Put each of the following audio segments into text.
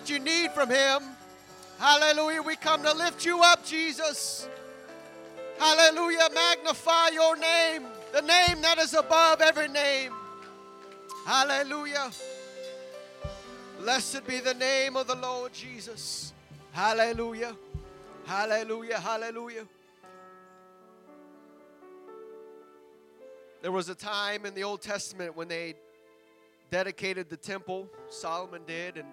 that you need from Him. Hallelujah. We come to lift you up, Jesus. Hallelujah. Magnify your name, the name that is above every name. Hallelujah. Blessed be the name of the Lord Jesus. Hallelujah. Hallelujah. Hallelujah. There was a time in the Old Testament when they dedicated the temple, Solomon did, and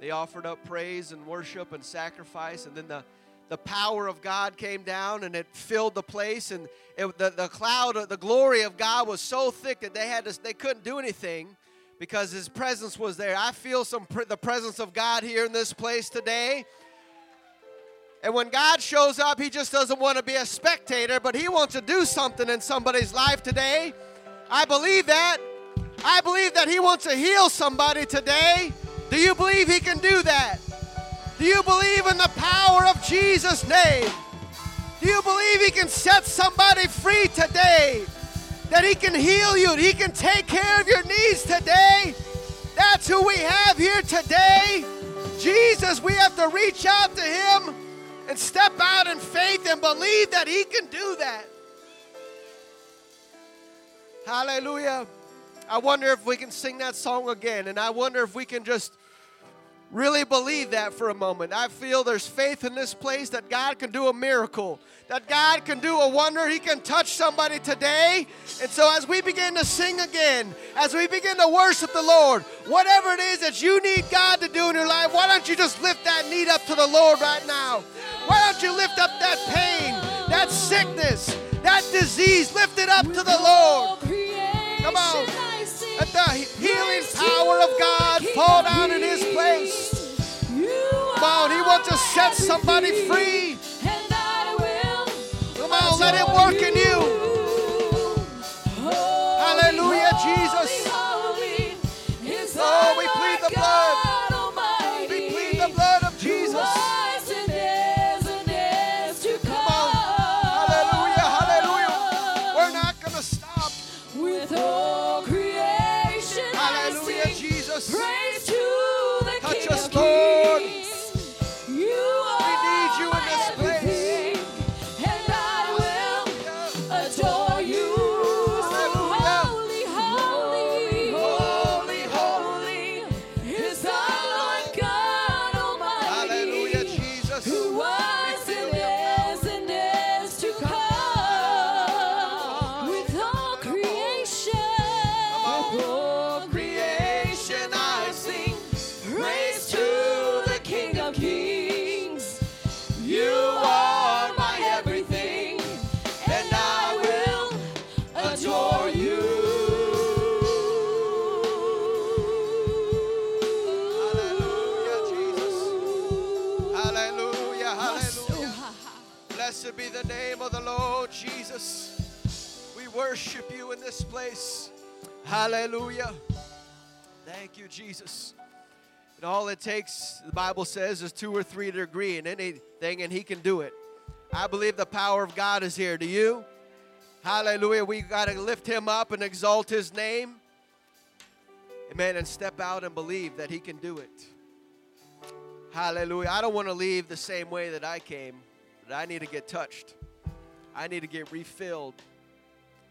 they offered up praise and worship and sacrifice, and then the the power of God came down and it filled the place, and it, the, the cloud, the glory of God was so thick that they had to, they couldn't do anything because His presence was there. I feel some the presence of God here in this place today. And when God shows up, He just doesn't want to be a spectator, but He wants to do something in somebody's life today. I believe that. I believe that He wants to heal somebody today. Do you believe He can do that? Do you believe in the power of Jesus' name? Do you believe He can set somebody free today? That He can heal you, He can take care of your needs today? That's who we have here today. Jesus, we have to reach out to Him and step out in faith and believe that He can do that. Hallelujah. I wonder if we can sing that song again, and I wonder if we can just really believe that for a moment. I feel there's faith in this place that God can do a miracle, that God can do a wonder. He can touch somebody today. And so, as we begin to sing again, as we begin to worship the Lord, whatever it is that you need God to do in your life, why don't you just lift that need up to the Lord right now? Why don't you lift up that pain, that sickness, that disease? Lift it up to the Lord. Come on. Let the healing power of God fall down in His place. Come on, He wants to set somebody free. Come on, let it work in you. Hallelujah, Jesus. Place. Hallelujah. Thank you, Jesus. And all it takes, the Bible says, is two or three to agree in anything, and He can do it. I believe the power of God is here. Do you? Hallelujah. We got to lift Him up and exalt His name. Amen. And step out and believe that He can do it. Hallelujah. I don't want to leave the same way that I came, but I need to get touched. I need to get refilled.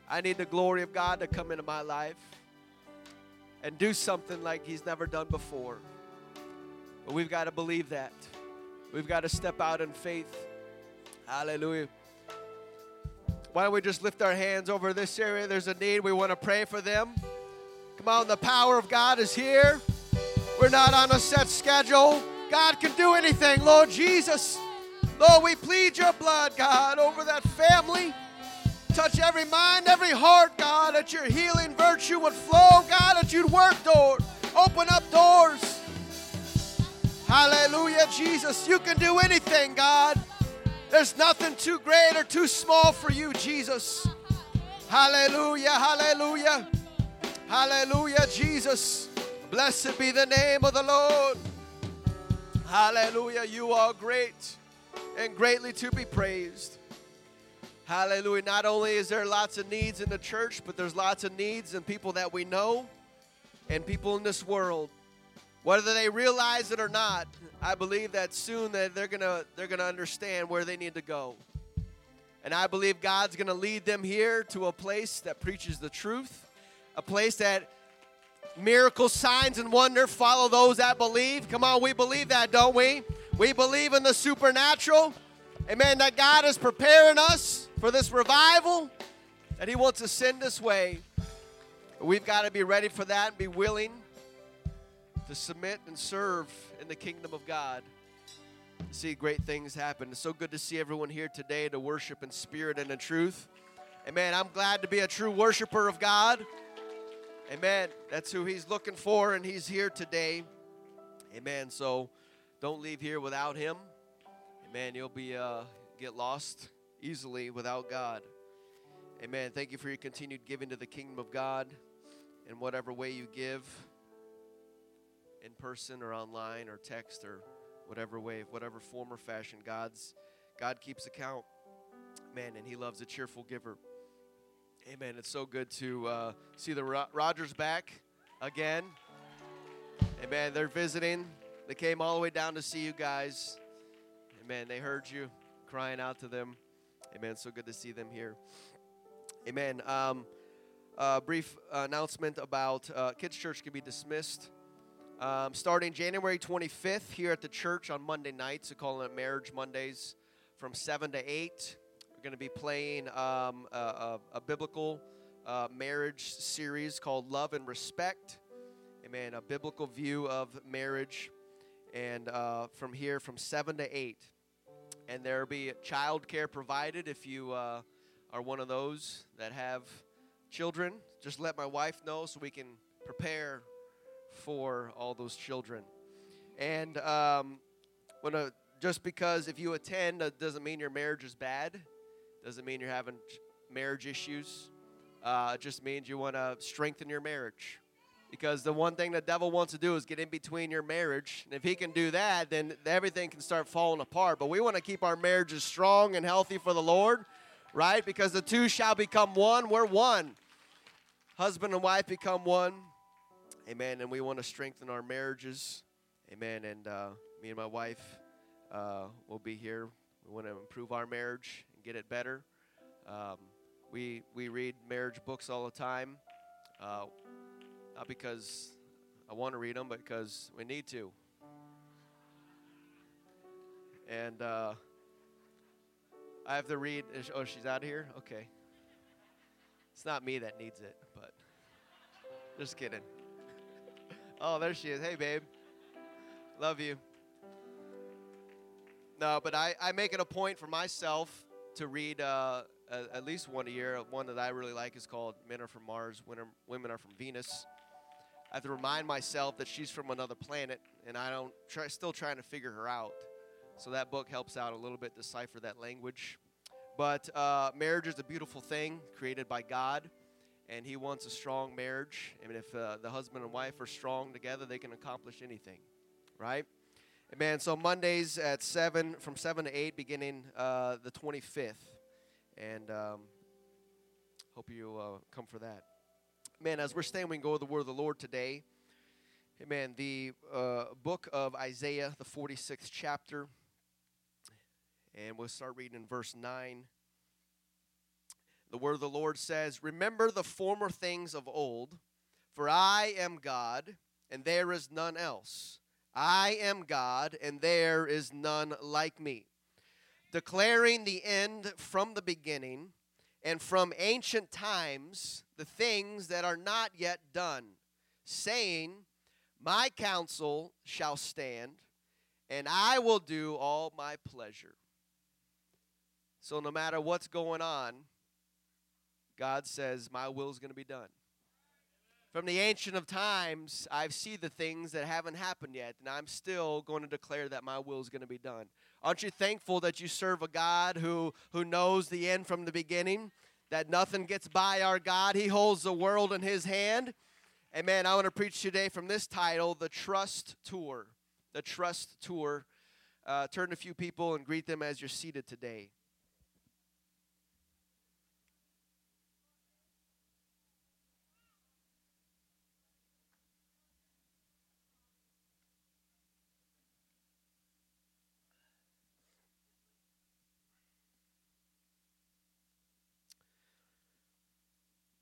I need the glory of God to come into my life and do something like He's never done before. But we've got to believe that. We've got to step out in faith. Hallelujah. Why don't we just lift our hands over this area? There's a need. We want to pray for them. Come on, the power of God is here. We're not on a set schedule. God can do anything, Lord Jesus. Lord, we plead your blood, God, over that family. Touch every mind, every heart, God, that your healing virtue would flow, God, that you'd work doors, open up doors. Hallelujah, Jesus. You can do anything, God. There's nothing too great or too small for you, Jesus. Hallelujah, hallelujah. Hallelujah, Jesus. Blessed be the name of the Lord. Hallelujah. You are great and greatly to be praised. Hallelujah. Not only is there lots of needs in the church, but there's lots of needs in people that we know and people in this world. Whether they realize it or not, I believe that soon that they're gonna they're gonna understand where they need to go. And I believe God's gonna lead them here to a place that preaches the truth, a place that miracles, signs, and wonder follow those that believe. Come on, we believe that, don't we? We believe in the supernatural. Amen. That God is preparing us for this revival, that He wants to send this way. We've got to be ready for that and be willing to submit and serve in the kingdom of God. See great things happen. It's so good to see everyone here today to worship in spirit and in truth. Amen. I'm glad to be a true worshiper of God. Amen. That's who He's looking for, and He's here today. Amen. So don't leave here without Him. Amen. You'll be uh, get lost easily without God. Amen. Thank you for your continued giving to the kingdom of God in whatever way you give in person or online or text or whatever way, whatever form or fashion. God's God keeps account. Man, and He loves a cheerful giver. Amen. It's so good to uh, see the Ro- Rogers back again. Amen. They're visiting. They came all the way down to see you guys. Amen. They heard you crying out to them. Amen. So good to see them here. Amen. Um, uh, brief announcement about uh, Kids Church can be dismissed. Um, starting January 25th here at the church on Monday nights, we're calling it Marriage Mondays from 7 to 8. We're going to be playing um, a, a, a, biblical uh, marriage series called Love and Respect. Amen. A biblical view of marriage. And uh, from here, from 7 to 8. And there will be child care provided if you uh, are one of those that have children. Just let my wife know so we can prepare for all those children. And um, when a, just because if you attend doesn't mean your marriage is bad, doesn't mean you're having marriage issues. Uh, it just means you want to strengthen your marriage. Because the one thing the devil wants to do is get in between your marriage. And if he can do that, then everything can start falling apart. But we want to keep our marriages strong and healthy for the Lord, right? Because the two shall become one. We're one. Husband and wife become one. Amen. And we want to strengthen our marriages. Amen. And uh, me and my wife uh, will be here. We want to improve our marriage and get it better. Um, we, we read marriage books all the time. Uh, not because I want to read them, but because we need to. And uh, I have to read. Oh, she's out of here? Okay. It's not me that needs it, but just kidding. oh, there she is. Hey, babe. Love you. No, but I, I make it a point for myself to read uh, at least one a year. One that I really like is called Men Are From Mars, Women Are From Venus. I have to remind myself that she's from another planet, and I don't try, still trying to figure her out. So that book helps out a little bit decipher that language. But uh, marriage is a beautiful thing created by God, and He wants a strong marriage. I mean, if uh, the husband and wife are strong together, they can accomplish anything, right? Amen. So Mondays at seven, from seven to eight, beginning uh, the twenty fifth, and um, hope you uh, come for that. Man, as we're staying, we can go to the word of the Lord today. Amen. The uh, book of Isaiah, the 46th chapter. And we'll start reading in verse 9. The word of the Lord says, Remember the former things of old, for I am God, and there is none else. I am God, and there is none like me. Declaring the end from the beginning and from ancient times the things that are not yet done, saying, My counsel shall stand, and I will do all my pleasure. So, no matter what's going on, God says, My will is going to be done. From the ancient of times, I've seen the things that haven't happened yet, and I'm still going to declare that my will is going to be done. Aren't you thankful that you serve a God who, who knows the end from the beginning? That nothing gets by our God. He holds the world in his hand. Amen. I want to preach today from this title, The Trust Tour. The Trust Tour. Uh, turn to a few people and greet them as you're seated today.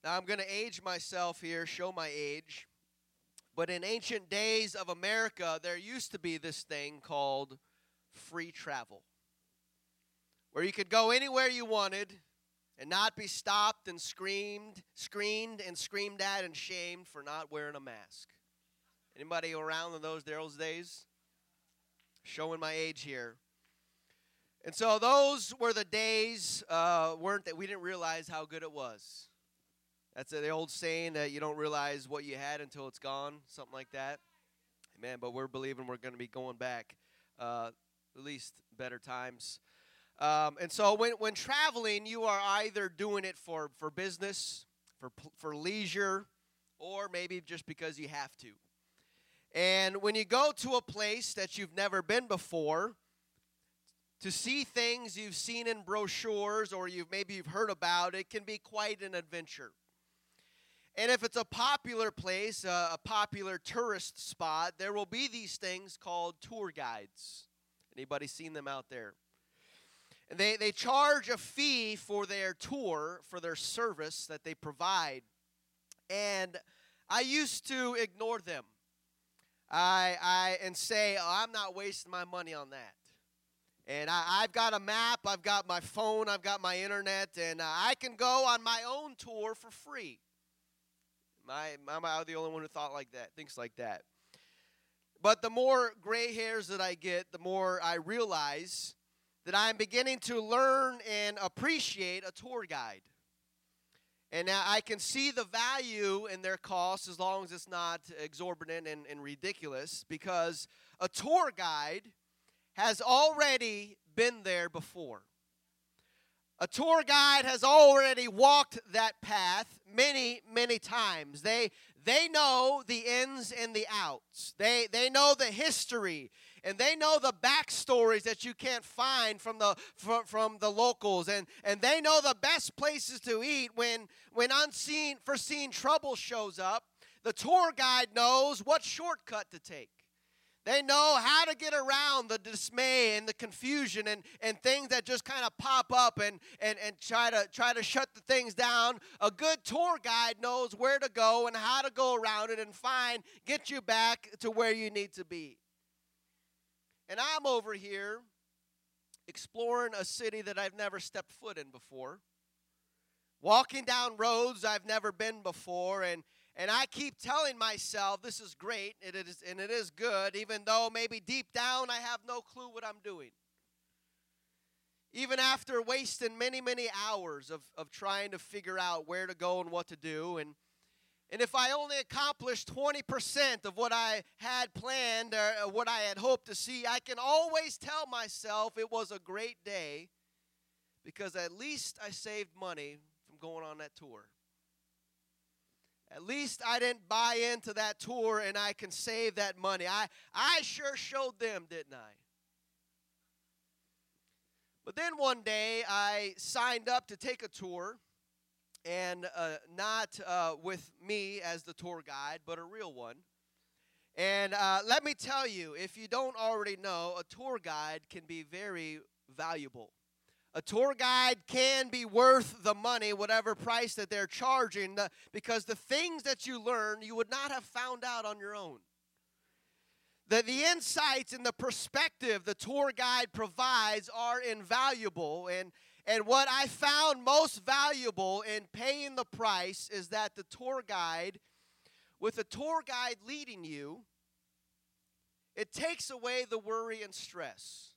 Now, I'm going to age myself here, show my age. But in ancient days of America, there used to be this thing called free travel, where you could go anywhere you wanted and not be stopped and screamed, screened and screamed at and shamed for not wearing a mask. Anybody around in those those days? Showing my age here. And so those were the days, uh, weren't that we didn't realize how good it was. That's the old saying that you don't realize what you had until it's gone, something like that. Amen. But we're believing we're going to be going back, uh, at least better times. Um, and so when, when traveling, you are either doing it for, for business, for, for leisure, or maybe just because you have to. And when you go to a place that you've never been before, to see things you've seen in brochures or you've maybe you've heard about, it can be quite an adventure. And if it's a popular place, a popular tourist spot, there will be these things called tour guides. Anybody seen them out there? And they, they charge a fee for their tour, for their service that they provide. And I used to ignore them. I, I and say, oh, I'm not wasting my money on that. And I, have got a map, I've got my phone, I've got my internet, and I can go on my own tour for free. My, am I the only one who thought like that, thinks like that? But the more gray hairs that I get, the more I realize that I'm beginning to learn and appreciate a tour guide. And now I can see the value in their cost as long as it's not exorbitant and, and ridiculous because a tour guide has already been there before. A tour guide has already walked that path many, many times. They, they know the ins and the outs. They, they know the history and they know the backstories that you can't find from the from, from the locals and and they know the best places to eat when when unseen foreseen trouble shows up the tour guide knows what shortcut to take they know how to get around the dismay and the confusion and, and things that just kind of pop up and, and, and try to try to shut the things down. A good tour guide knows where to go and how to go around it and find, get you back to where you need to be. And I'm over here exploring a city that I've never stepped foot in before, walking down roads I've never been before, and and I keep telling myself this is great it is, and it is good, even though maybe deep down I have no clue what I'm doing. Even after wasting many, many hours of, of trying to figure out where to go and what to do, and and if I only accomplished 20% of what I had planned or what I had hoped to see, I can always tell myself it was a great day because at least I saved money from going on that tour. At least I didn't buy into that tour and I can save that money. I, I sure showed them, didn't I? But then one day I signed up to take a tour and uh, not uh, with me as the tour guide, but a real one. And uh, let me tell you, if you don't already know, a tour guide can be very valuable. A tour guide can be worth the money, whatever price that they're charging, because the things that you learn you would not have found out on your own. The, the insights and the perspective the tour guide provides are invaluable. And, and what I found most valuable in paying the price is that the tour guide, with a tour guide leading you, it takes away the worry and stress.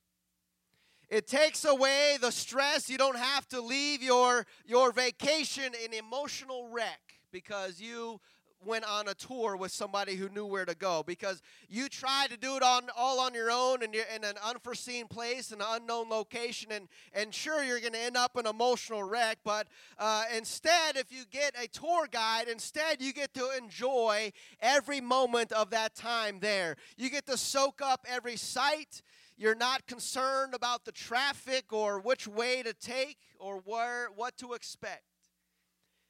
It takes away the stress. You don't have to leave your, your vacation in emotional wreck because you went on a tour with somebody who knew where to go because you tried to do it on all on your own and you're in an unforeseen place an unknown location and and sure you're going to end up an emotional wreck but uh, instead if you get a tour guide instead you get to enjoy every moment of that time there you get to soak up every sight you're not concerned about the traffic or which way to take or where what to expect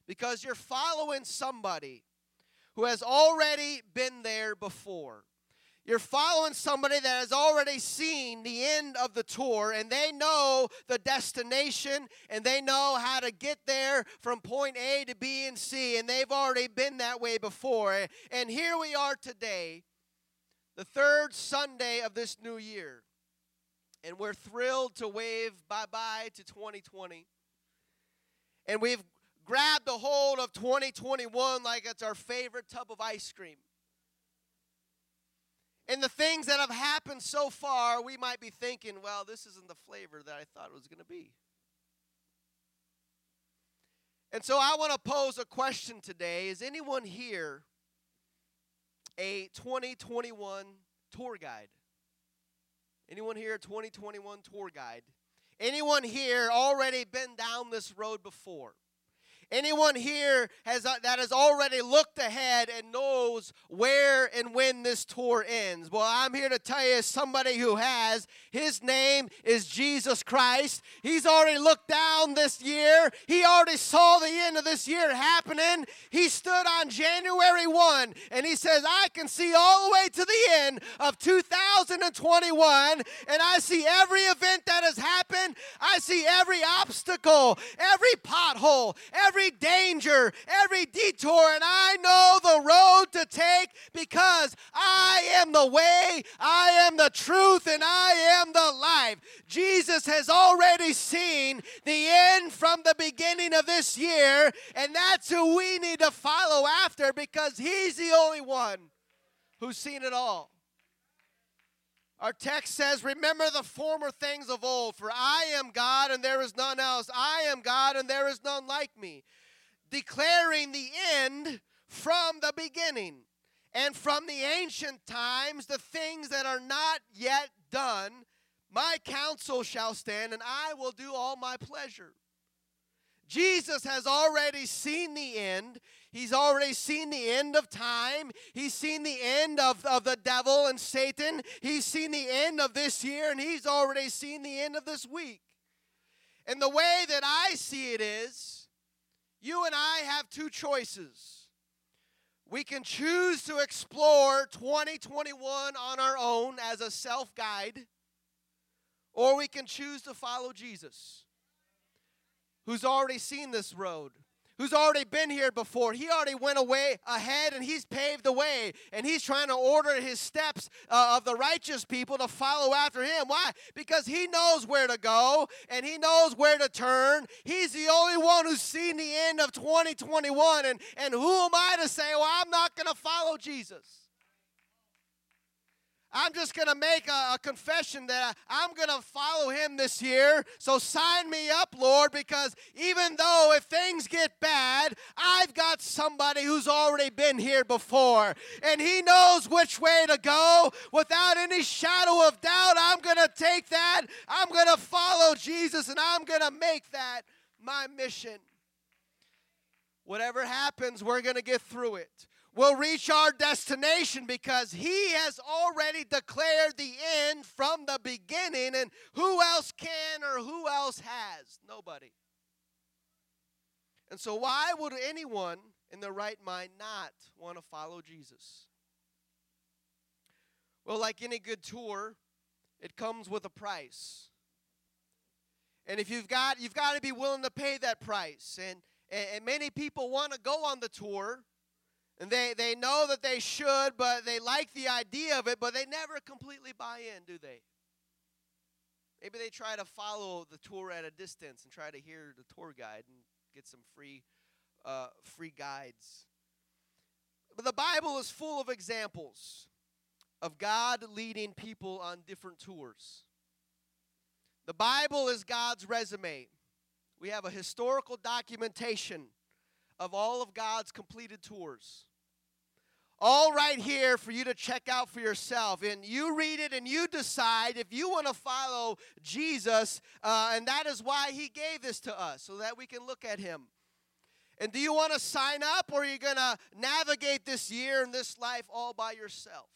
because you're following somebody who has already been there before. You're following somebody that has already seen the end of the tour and they know the destination and they know how to get there from point A to B and C, and they've already been that way before. And here we are today, the third Sunday of this new year. And we're thrilled to wave bye bye to 2020. And we've grabbed a hold of 2021 like it's our favorite tub of ice cream. And the things that have happened so far, we might be thinking, well, this isn't the flavor that I thought it was going to be. And so I want to pose a question today. Is anyone here a 2021 tour guide? Anyone here a 2021 tour guide? Anyone here already been down this road before? Anyone here has uh, that has already looked ahead and knows where and when this tour ends? Well, I'm here to tell you somebody who has. His name is Jesus Christ. He's already looked down this year. He already saw the end of this year happening. He stood on January 1 and he says, "I can see all the way to the end of 2021 and I see every event that has happened. I see every obstacle, every pothole, every every danger, every detour, and I know the road to take because I am the way, I am the truth, and I am the life. Jesus has already seen the end from the beginning of this year, and that's who we need to follow after because He's the only one who's seen it all. Our text says, Remember the former things of old, for I am God and there is none else. I am God and there is none like me. Declaring the end from the beginning and from the ancient times, the things that are not yet done, my counsel shall stand and I will do all my pleasure. Jesus has already seen the end. He's already seen the end of time. He's seen the end of, of the devil and Satan. He's seen the end of this year, and he's already seen the end of this week. And the way that I see it is, you and I have two choices. We can choose to explore 2021 on our own as a self guide, or we can choose to follow Jesus who's already seen this road, who's already been here before. He already went away ahead and he's paved the way. And he's trying to order his steps uh, of the righteous people to follow after him. Why? Because he knows where to go and he knows where to turn. He's the only one who's seen the end of 2021. And, and who am I to say, well, I'm not going to follow Jesus? I'm just going to make a, a, confession that I, I'm going to follow him this year. So sign me up, Lord, because even though if things get bad, I've got somebody who's already been here before. And he knows which way to go. Without any shadow of doubt, I'm going to take that. I'm going to follow Jesus and I'm going to make that my mission. Whatever happens, we're going to get through it will reach our destination because He has already declared the end from the beginning. And who else can or who else has? Nobody. And so, why would anyone in their right mind not want to follow Jesus? Well, like any good tour, it comes with a price. And if you've got, you've got to be willing to pay that price. And, and many people want to go on the tour, and they, they know that they should, but they like the idea of it, but they never completely buy in, do they? Maybe they try to follow the tour at a distance and try to hear the tour guide and get some free, uh, free guides. But the Bible is full of examples of God leading people on different tours. The Bible is God's resume. We have a historical documentation of all of God's completed tours all right here for you to check out for yourself. And you read it and you decide if you want to follow Jesus. Uh, and that is why he gave this to us, so that we can look at him. And do you want to sign up or are you going to navigate this year and this life all by yourself?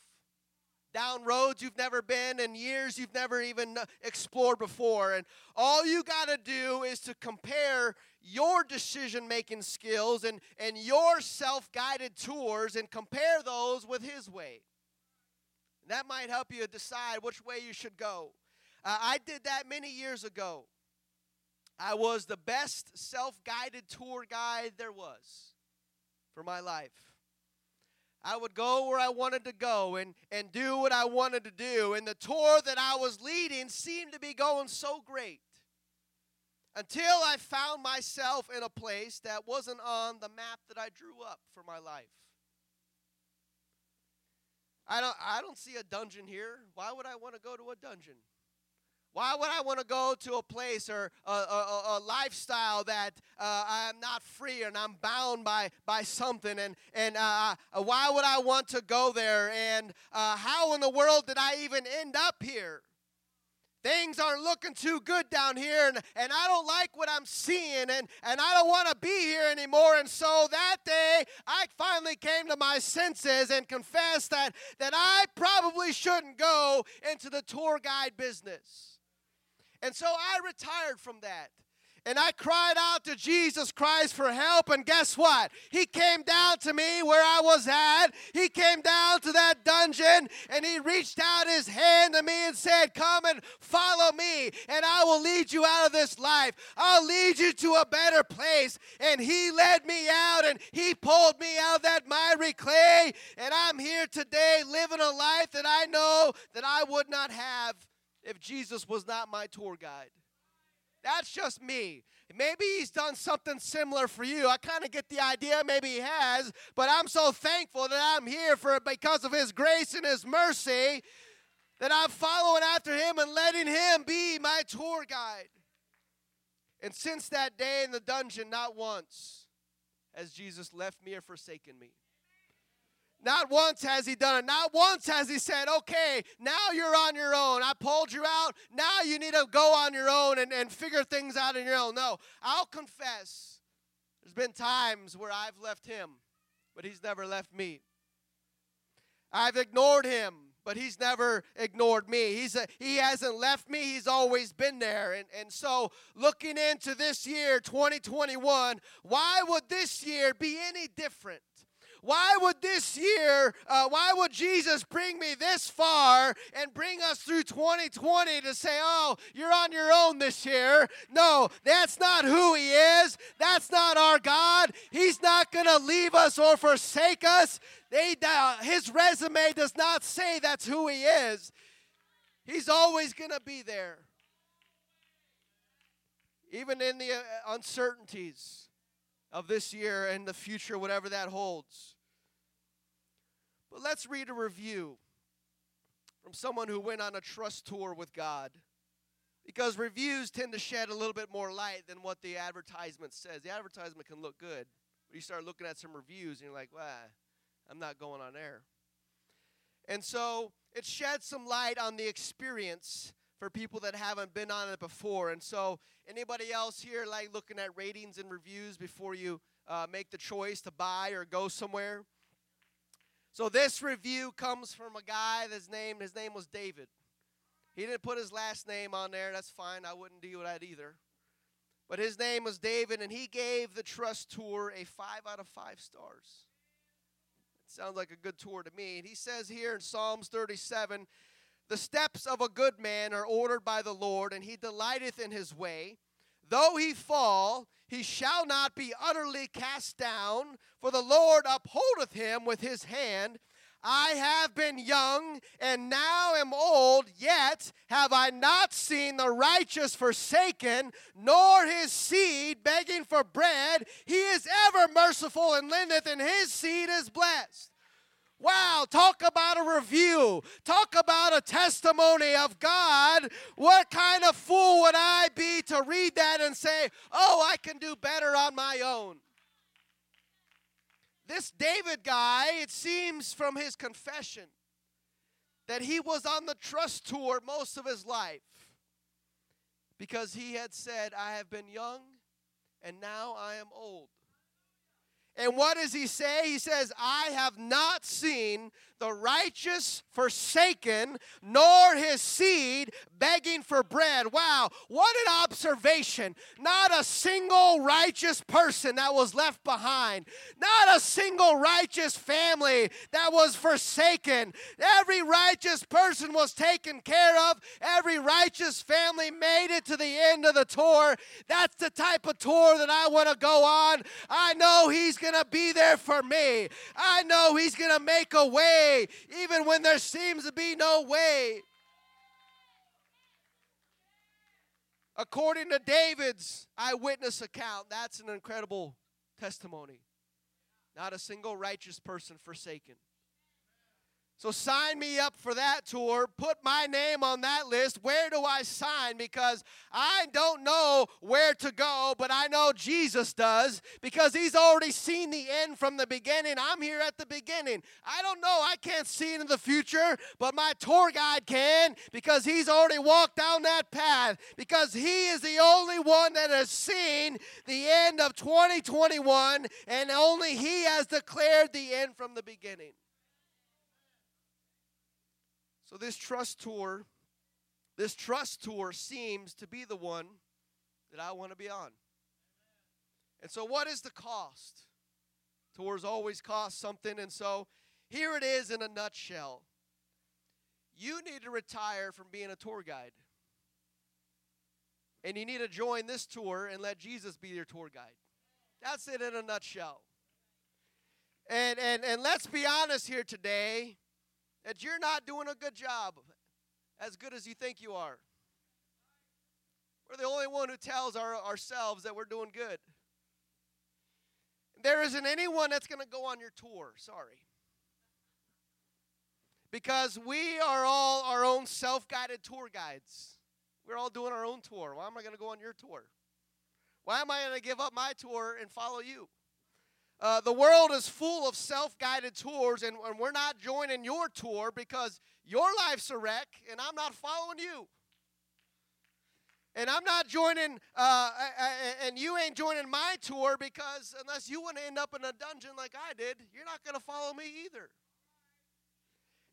Down roads you've never been and years you've never even explored before. And all you got to do is to compare your decision making skills and, and your self guided tours and compare those with His way. That might help you decide which way you should go. Uh, I did that many years ago. I was the best self guided tour guide there was for my life. I would go where I wanted to go and, and do what I wanted to do. And the tour that I was leading seemed to be going so great until I found myself in a place that wasn't on the map that I drew up for my life. I don't, I don't see a dungeon here. Why would I want to go to a dungeon? Why would I want to go to a place or a, a, a lifestyle that uh, I'm not free and I'm bound by, by something? And, and uh, uh, why would I want to go there? And uh, how in the world did I even end up here? Things aren't looking too good down here, and, and I don't like what I'm seeing, and, and I don't want to be here anymore. And so that day, I finally came to my senses and confessed that, that I probably shouldn't go into the tour guide business. And so I retired from that. And I cried out to Jesus Christ for help. And guess what? He came down to me where I was at. He came down to that dungeon and he reached out his hand to me and said, Come and follow me, and I will lead you out of this life. I'll lead you to a better place. And he led me out and he pulled me out of that miry clay. And I'm here today living a life that I know that I would not have if Jesus was not my tour guide. That's just me. Maybe he's done something similar for you. I kind of get the idea. Maybe he has, but I'm so thankful that I'm here for it because of his grace and his mercy that I'm following after him and letting him be my tour guide. And since that day in the dungeon, not once has Jesus left me or forsaken me. Not once has he done it. Not once has he said, okay, now you're on your own. I pulled you out. Now you need to go on your own and, and figure things out on your own. No, I'll confess. There's been times where I've left him, but he's never left me. I've ignored him, but he's never ignored me. He's a, he hasn't left me. He's always been there. And, and so, looking into this year, 2021, why would this year be any different? Why would this year, uh, why would Jesus bring me this far and bring us through 2020 to say, oh, you're on your own this year? No, that's not who He is. That's not our God. He's not going to leave us or forsake us. They, uh, his resume does not say that's who He is. He's always going to be there. Even in the uh, uncertainties of this year and the future, whatever that holds. But let's read a review from someone who went on a trust tour with God. Because reviews tend to shed a little bit more light than what the advertisement says. The advertisement can look good, but you start looking at some reviews and you're like, wow, I'm not going on air. And so it sheds some light on the experience for people that haven't been on it before. And so, anybody else here like looking at ratings and reviews before you uh, make the choice to buy or go somewhere? So this review comes from a guy that's name his name was David. He didn't put his last name on there. That's fine. I wouldn't do that either. But his name was David, and he gave the Trust Tour a five out of five stars. It sounds like a good tour to me. And he says here in Psalms 37 The steps of a good man are ordered by the Lord, and he delighteth in his way. Though he fall, he shall not be utterly cast down, for the Lord upholdeth him with his hand. I have been young and now am old, yet have I not seen the righteous forsaken, nor his seed begging for bread. He is ever merciful and lendeth, and his seed is blessed. Wow, talk about a review. Talk about a testimony of God. What kind of fool would I be to read that and say, oh, I can do better on my own? This David guy, it seems from his confession that he was on the trust tour most of his life because he had said, I have been young and now I am old. And what does he say? He says, I have not seen the righteous forsaken, nor his seed begging for bread. Wow, what an observation. Not a single righteous person that was left behind, not a single righteous family that was forsaken. Every righteous person was taken care of, every righteous family made it to the end of the tour. That's the type of tour that I want to go on. I know he's going to be there for me, I know he's going to make a way even when there seems to be no way. According to David's eyewitness account, that's an incredible testimony. Not a single righteous person forsaken. So sign me up for that tour. Put my name on that list. Where do I sign? Because I don't know where to go, but I know Jesus does because he's already seen the end from the beginning. I'm here at the beginning. I don't know. I can't see into the future, but my tour guide can because he's already walked down that path because he is the only one that has seen the end of 2021 and only he has declared the end from the beginning. So, this trust tour, this trust tour seems to be the one that I want to be on. And so, what is the cost? Tours always cost something. And so, here it is in a nutshell. You need to retire from being a tour guide. And you need to join this tour and let Jesus be your tour guide. That's it in a nutshell. And, and, and let's be honest here today that you're not doing a good job, as good as you think you are. We're the only one who tells our, ourselves that we're doing good. There isn't anyone that's going to go on your tour. Sorry. Because we are all our own self guided tour guides. We're all doing our own tour. Why am I going to go on your tour? Why am I going to give up my tour and follow you? Uh, the world is full of self guided tours, and, and we're not joining your tour because your life's a wreck, and I'm not following you. And I'm not joining, uh, and you ain't joining my tour because unless you want to end up in a dungeon like I did, you're not going to follow me either.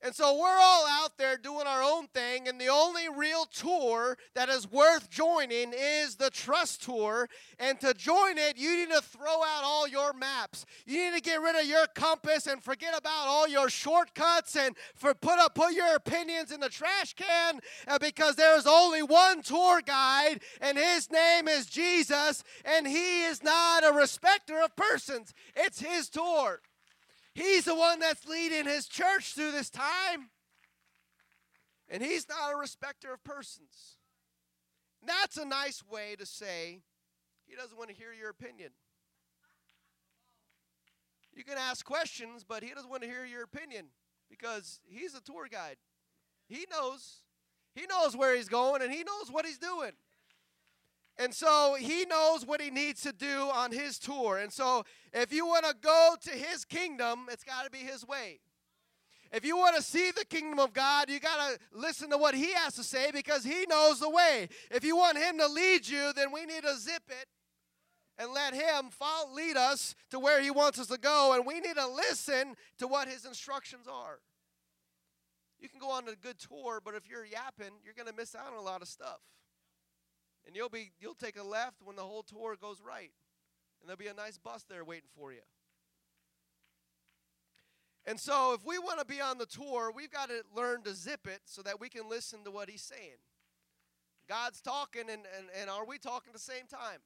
And so we're all out there doing our own thing, and the only real tour that is worth joining is the Trust Tour. And to join it, you need to throw out all your maps. You need to get rid of your compass and forget about all your shortcuts and for put up put your opinions in the trash can uh, because there's only one tour guide, and his name is Jesus, and he is not a respecter of persons. It's his tour. He's the one that's leading his church through this time. And he's not a respecter of persons. That's a nice way to say he doesn't want to hear your opinion. You can ask questions, but he doesn't want to hear your opinion because he's a tour guide. He knows. He knows where he's going and he knows what he's doing. And so he knows what he needs to do on his tour. And so if you want to go to his kingdom, it's got to be his way. If you want to see the kingdom of God, you got to listen to what he has to say because he knows the way. If you want him to lead you, then we need to zip it and let him follow, lead us to where he wants us to go. And we need to listen to what his instructions are. You can go on a good tour, but if you're yapping, you're going to miss out on a lot of stuff. And you'll be you'll take a left when the whole tour goes right. And there'll be a nice bus there waiting for you. And so if we want to be on the tour, we've got to learn to zip it so that we can listen to what he's saying. God's talking and, and, and are we talking at the same time?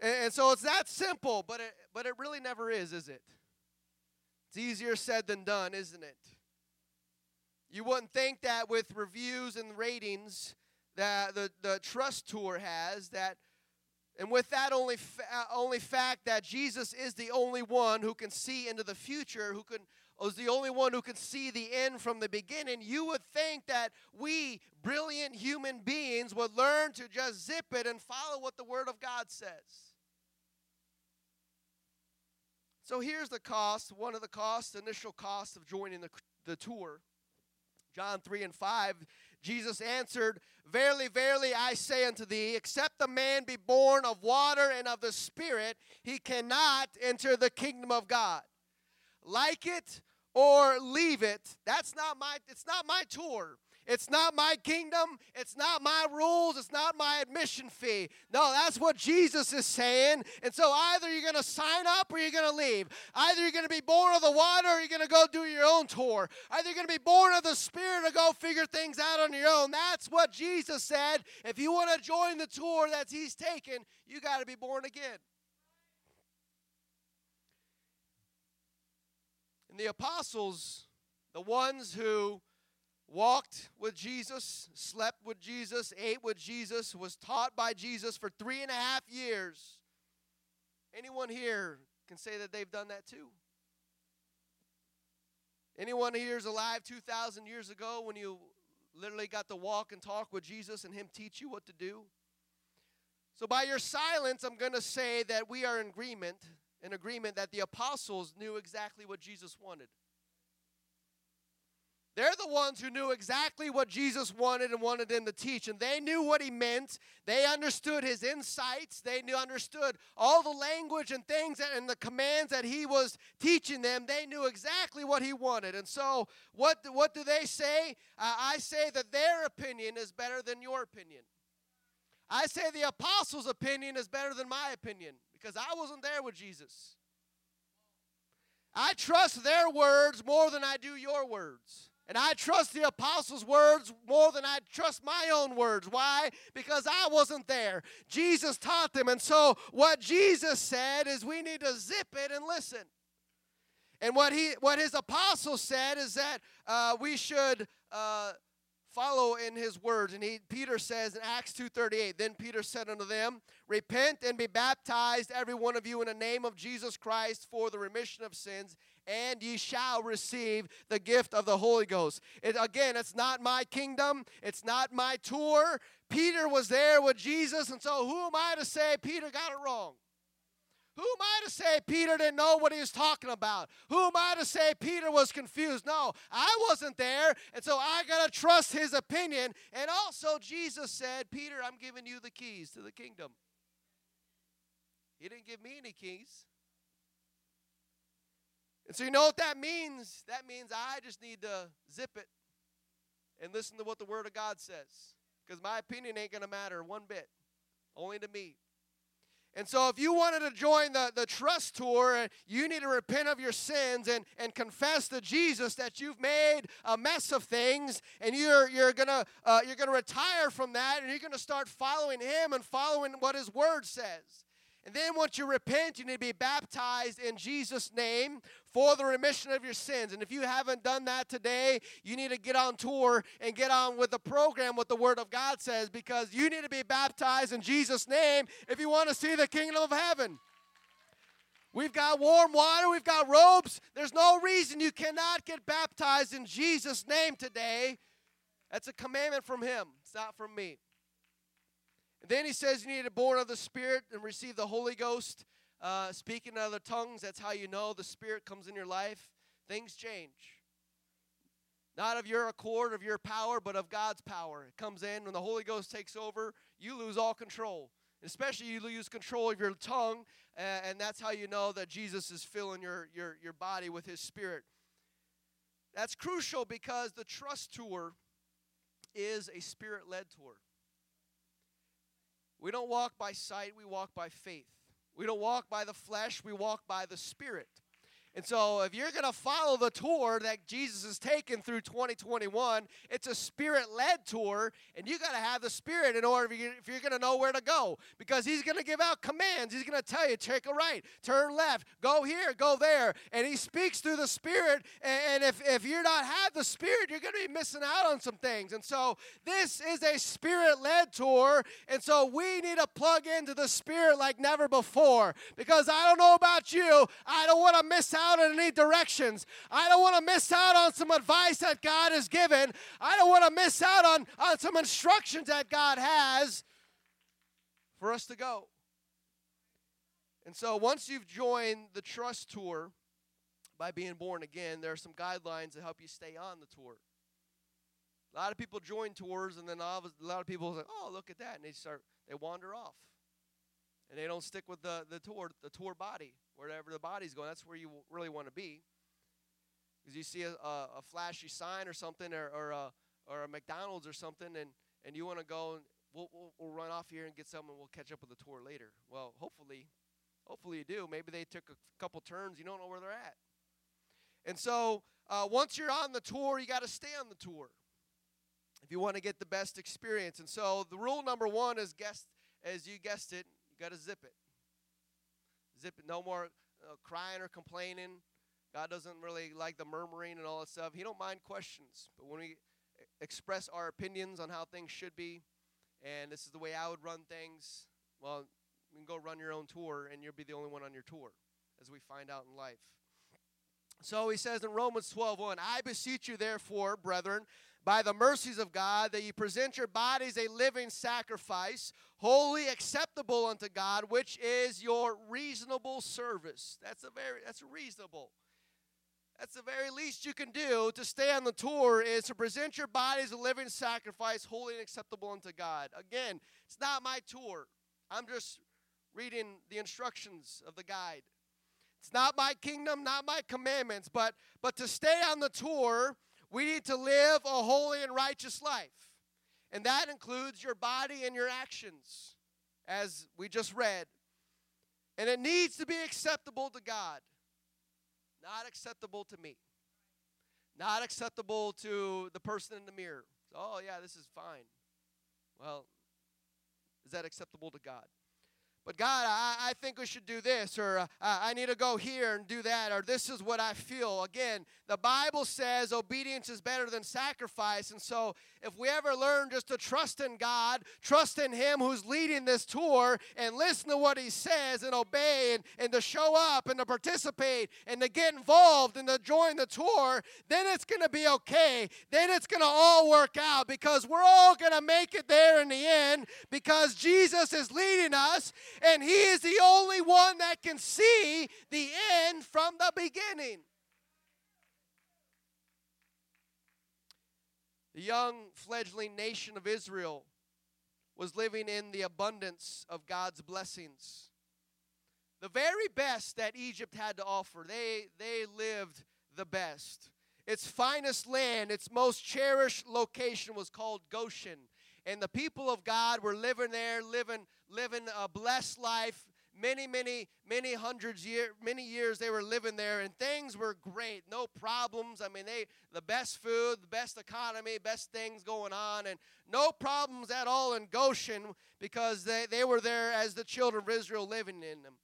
And, and so it's that simple, but it but it really never is, is it? It's easier said than done, isn't it? You wouldn't think that with reviews and ratings that the, the trust tour has that and with that only fa- only fact that Jesus is the only one who can see into the future, who can is the only one who can see the end from the beginning, you would think that we brilliant human beings would learn to just zip it and follow what the Word of God says. So here's the cost, one of the costs, initial costs of joining the, the tour. John 3 and 5 Jesus answered, Verily, verily, I say unto thee, except the man be born of water and of the Spirit, he cannot enter the kingdom of God. Like it or leave it. That's not my it's not my tour. It's not my kingdom. It's not my rules. It's not my admission fee. No, that's what Jesus is saying. And so either you're going to sign up or you're going to leave. Either you're going to be born of the water or you're going to go do your own tour. Either you're going to be born of the Spirit or go figure things out on your own. That's what Jesus said. If you want to join the tour that He's taken, you got to be born again. And the apostles, the ones who walked with Jesus, slept with Jesus, ate with Jesus, was taught by Jesus for three and a half years. Anyone here can say that they've done that too? Anyone here is alive 2,000 years ago when you literally got to walk and talk with Jesus and Him teach you what to do? So, by your silence, I'm going to say that we are in agreement, in agreement that the apostles knew exactly what Jesus wanted. They're the ones who knew exactly what Jesus wanted and wanted them to teach. And they knew what he meant. They understood his insights. They knew, understood all the language and things and the commands that he was teaching them. They knew exactly what he wanted. And so, what, what do they say? Uh, I say that their opinion is better than your opinion. I say the apostles' opinion is better than my opinion because I wasn't there with Jesus. I trust their words more than I do your words. And I trust the apostles' words more than I trust my own words. Why? Because I wasn't there. Jesus taught them. And so, what Jesus said is we need to zip it and listen. And what, he, what his apostles said is that uh, we should. Uh, follow in his words and he peter says in acts 2.38 then peter said unto them repent and be baptized every one of you in the name of jesus christ for the remission of sins and ye shall receive the gift of the Holy Ghost. It, again, it's not my kingdom, it's not my tour. Peter was there with Jesus, and so who am I to say Peter got it wrong? Who am I to say Peter didn't know what he was talking about? Who am I to say Peter was confused? No, I wasn't there, and so I got to trust his opinion. And also, Jesus said, Peter, I'm giving you the keys to the kingdom. He didn't give me any keys. And so, you know what that means? That means I just need to zip it and listen to what the Word of God says. Because my opinion ain't going to matter one bit, only to me. And so, if you wanted to join the, the trust tour, you need to repent of your sins and, and confess to Jesus that you've made a mess of things, and you're, you're going uh, you're gonna retire from that, and you're going to start following Him and following what His Word says. And then once you repent, you need to be baptized in Jesus' name for the remission of your sins. And if you haven't done that today, you need to get on tour and get on with the program, what the Word of God says, because you need to be baptized in Jesus' name if you want to see the kingdom of heaven. We've got warm water, we've got robes. There's no reason you cannot get baptized in Jesus' name today. That's a commandment from Him, it's not from me. Then he says you need to be born of the Spirit and receive the Holy Ghost. Uh, speaking in other tongues, that's how you know the Spirit comes in your life. Things change. Not of your accord, of your power, but of God's power. It comes in when the Holy Ghost takes over, you lose all control. Especially you lose control of your tongue, and that's how you know that Jesus is filling your, your, your body with his spirit. That's crucial because the trust tour is a spirit led tour. We don't walk by sight, we walk by faith. We don't walk by the flesh, we walk by the Spirit. And so, if you're going to follow the tour that Jesus has taken through 2021, it's a spirit led tour, and you got to have the Spirit in order if you're going to know where to go. Because He's going to give out commands. He's going to tell you, take a right, turn left, go here, go there. And He speaks through the Spirit. And if, if you're not have the Spirit, you're going to be missing out on some things. And so, this is a spirit led tour. And so, we need to plug into the Spirit like never before. Because I don't know about you, I don't want to miss out out in any directions. I don't want to miss out on some advice that God has given. I don't want to miss out on, on some instructions that God has for us to go. And so once you've joined the trust tour by being born again, there are some guidelines to help you stay on the tour. A lot of people join tours, and then a lot of people say, "Oh, look at that," and they start they wander off, and they don't stick with the the tour the tour body wherever the body's going. That's where you really want to be, because you see a, a, a flashy sign or something, or or a, or a McDonald's or something, and and you want to go and we'll, we'll we'll run off here and get something. and We'll catch up with the tour later. Well, hopefully, hopefully you do. Maybe they took a couple turns. You don't know where they're at. And so uh, once you're on the tour, you got to stay on the tour if you want to get the best experience. And so the rule number one is guess, as you guessed it, you got to zip it. Zip. No more uh, crying or complaining. God doesn't really like the murmuring and all that stuff. He don't mind questions, but when we express our opinions on how things should be, and this is the way I would run things, well, you can go run your own tour, and you'll be the only one on your tour, as we find out in life. So he says in Romans 12:1, I beseech you therefore, brethren, by the mercies of God, that you present your bodies a living sacrifice, holy, acceptable unto God, which is your reasonable service. That's a very that's reasonable. That's the very least you can do to stay on the tour is to present your body as a living sacrifice, holy and acceptable unto God. Again, it's not my tour. I'm just reading the instructions of the guide. It's not my kingdom, not my commandments, but but to stay on the tour, we need to live a holy and righteous life. And that includes your body and your actions, as we just read. And it needs to be acceptable to God, not acceptable to me, not acceptable to the person in the mirror. Oh, yeah, this is fine. Well, is that acceptable to God? But God, I, I think we should do this, or uh, I need to go here and do that, or this is what I feel. Again, the Bible says obedience is better than sacrifice. And so, if we ever learn just to trust in God, trust in Him who's leading this tour, and listen to what He says and obey, and, and to show up and to participate and to get involved and to join the tour, then it's going to be okay. Then it's going to all work out because we're all going to make it there in the end because Jesus is leading us and He is the only one that can see the end from the beginning. The young fledgling nation of Israel was living in the abundance of God's blessings. The very best that Egypt had to offer, they, they lived the best. Its finest land, its most cherished location was called Goshen. And the people of God were living there, living, living a blessed life. Many, many, many hundreds year, many years they were living there, and things were great. No problems. I mean, they the best food, the best economy, best things going on, and no problems at all in Goshen because they, they were there as the children of Israel living in them.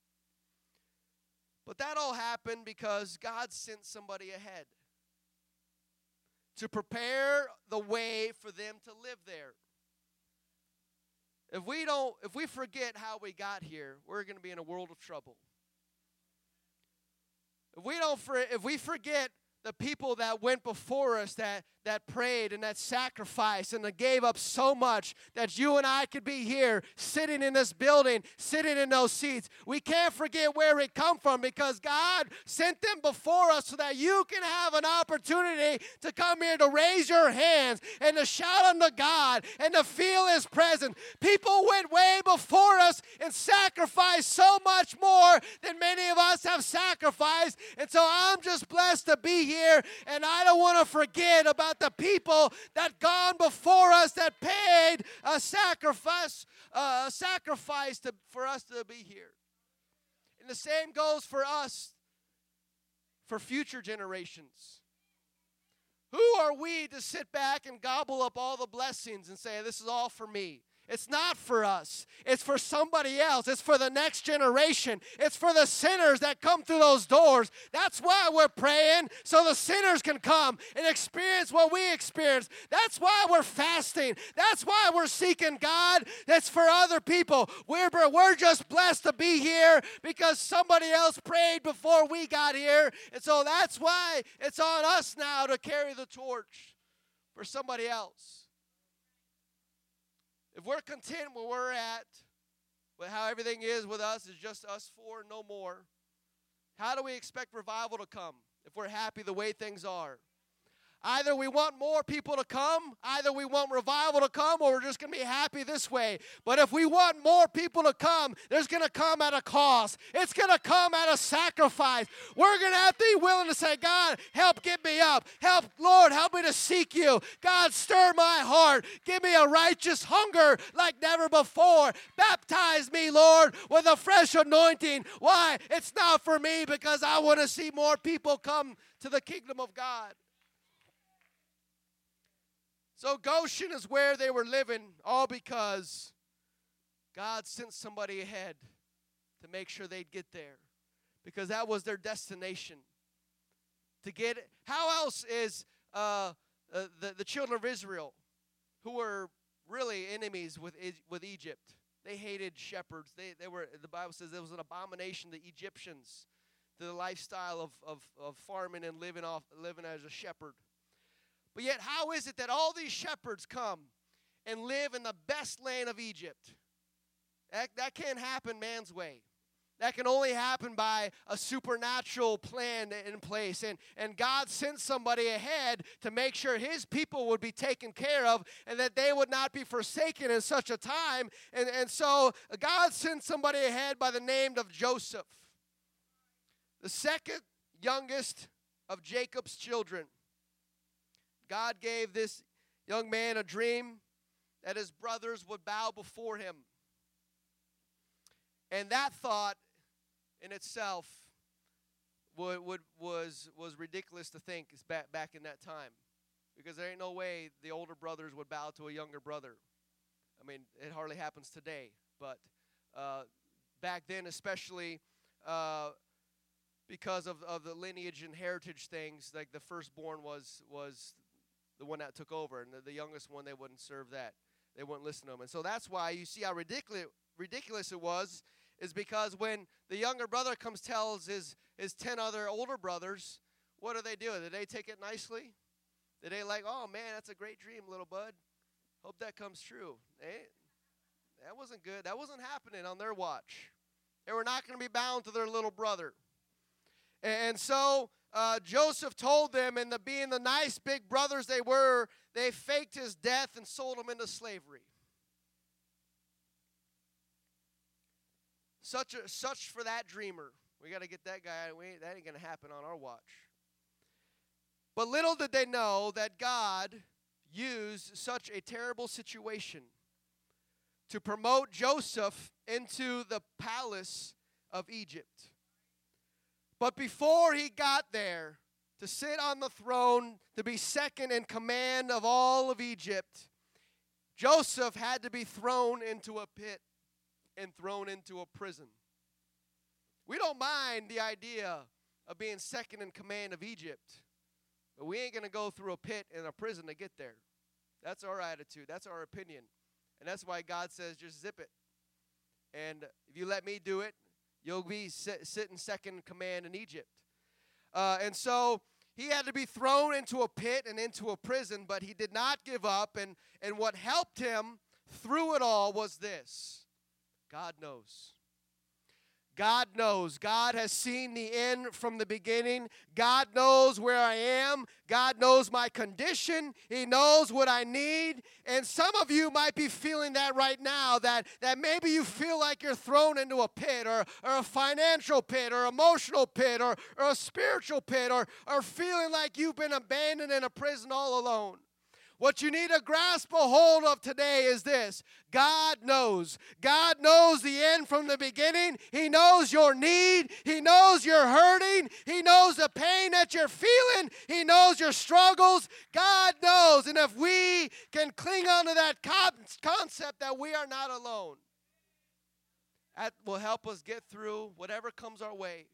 But that all happened because God sent somebody ahead to prepare the way for them to live there. If we don't, if we forget how we got here, we're going to be in a world of trouble. If we don't, if we forget the people that went before us that that prayed and that sacrificed and that gave up so much that you and I could be here sitting in this building, sitting in those seats. We can't forget where it come from because God sent them before us so that you can have an opportunity to come here to raise your hands and to shout unto God and to feel His presence. People went way before us and sacrificed so much more than many of us have sacrificed. And so I'm just blessed to be here and I don't want to forget about the people that gone before us that paid a sacrifice, uh, a sacrifice to, for us to be here. And the same goes for us, for future generations. Who are we to sit back and gobble up all the blessings and say, This is all for me? It's not for us. It's for somebody else. It's for the next generation. It's for the sinners that come through those doors. That's why we're praying, so the sinners can come and experience what we experience. That's why we're fasting. That's why we're seeking God. That's for other people. We're, we're just blessed to be here because somebody else prayed before we got here. And so that's why it's on us now to carry the torch for somebody else. If we're content where we're at, with how everything is with us, is just us four, no more, how do we expect revival to come if we're happy the way things are? Either we want more people to come, either we want revival to come, or we're just going to be happy this way. But if we want more people to come, there's going to come at a cost. It's going to come at a sacrifice. We're going to have to be willing to say, God, help get me up. Help, Lord, help me to seek you. God, stir my heart. Give me a righteous hunger like never before. Baptize me, Lord, with a fresh anointing. Why? It's not for me because I want to see more people come to the kingdom of God. So Goshen is where they were living, all because God sent somebody ahead to make sure they'd get there. Because that was their destination. To get it. how else is uh, uh, the, the children of Israel, who were really enemies with, with Egypt, they hated shepherds. They, they were, the Bible says it was an abomination to Egyptians, to the lifestyle of, of, of farming and living, off, living as a shepherd. But yet, how is it that all these shepherds come and live in the best land of Egypt? That, that can't happen man's way. That can only happen by a supernatural plan in place. And, and God sent somebody ahead to make sure his people would be taken care of and that they would not be forsaken in such a time. And, and so God sent somebody ahead by the name of Joseph, the second youngest of Jacob's children. God gave this young man a dream that his brothers would bow before him. And that thought in itself would, would, was, was ridiculous to think back, back in that time. Because there ain't no way the older brothers would bow to a younger brother. I mean, it hardly happens today. But uh, back then, especially uh, because of, of the lineage and heritage things, like the firstborn was, was the one that took over, and the, the youngest one they wouldn't serve that. They wouldn't listen to him, and so that's why you see how ridiculous ridiculous it was. Is because when the younger brother comes tells his his ten other older brothers, what do they do? Did they take it nicely? Did they like, oh man, that's a great dream, little bud. Hope that comes true. Hey, that wasn't good. That wasn't happening on their watch. They were not going to be bound to their little brother. And so uh, Joseph told them, and the, being the nice big brothers they were, they faked his death and sold him into slavery. Such a such for that dreamer. We got to get that guy. We, that ain't gonna happen on our watch. But little did they know that God used such a terrible situation to promote Joseph into the palace of Egypt. But before he got there to sit on the throne, to be second in command of all of Egypt, Joseph had to be thrown into a pit and thrown into a prison. We don't mind the idea of being second in command of Egypt, but we ain't going to go through a pit and a prison to get there. That's our attitude, that's our opinion. And that's why God says, just zip it. And if you let me do it, You'll be sit, sitting second command in Egypt. Uh, and so he had to be thrown into a pit and into a prison, but he did not give up. And, and what helped him through it all was this God knows. God knows. God has seen the end from the beginning. God knows where I am. God knows my condition. He knows what I need. And some of you might be feeling that right now that, that maybe you feel like you're thrown into a pit or, or a financial pit or emotional pit or, or a spiritual pit or, or feeling like you've been abandoned in a prison all alone. What you need to grasp a hold of today is this God knows. God knows the end from the beginning. He knows your need. He knows you're hurting. He knows the pain that you're feeling. He knows your struggles. God knows. And if we can cling on to that concept that we are not alone, that will help us get through whatever comes our way.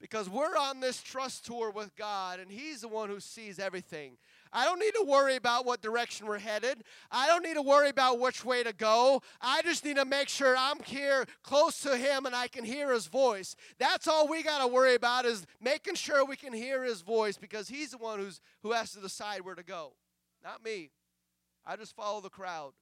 Because we're on this trust tour with God, and He's the one who sees everything. I don't need to worry about what direction we're headed. I don't need to worry about which way to go. I just need to make sure I'm here close to Him and I can hear His voice. That's all we got to worry about is making sure we can hear His voice because He's the one who's, who has to decide where to go, not me. I just follow the crowd.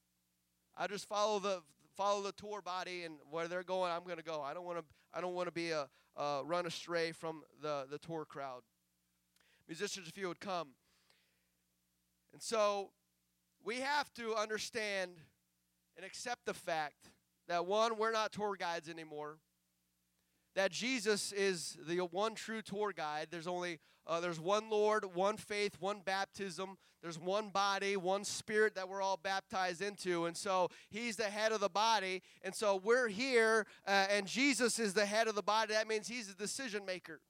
I just follow the follow the tour body and where they're going. I'm going to go. I don't want to. I don't want to be a uh, run astray from the the tour crowd. Musicians, if you would come. And so we have to understand and accept the fact that one, we're not tour guides anymore. That Jesus is the one true tour guide. There's only uh, there's one Lord, one faith, one baptism. There's one body, one spirit that we're all baptized into. And so he's the head of the body. And so we're here, uh, and Jesus is the head of the body. That means he's the decision maker.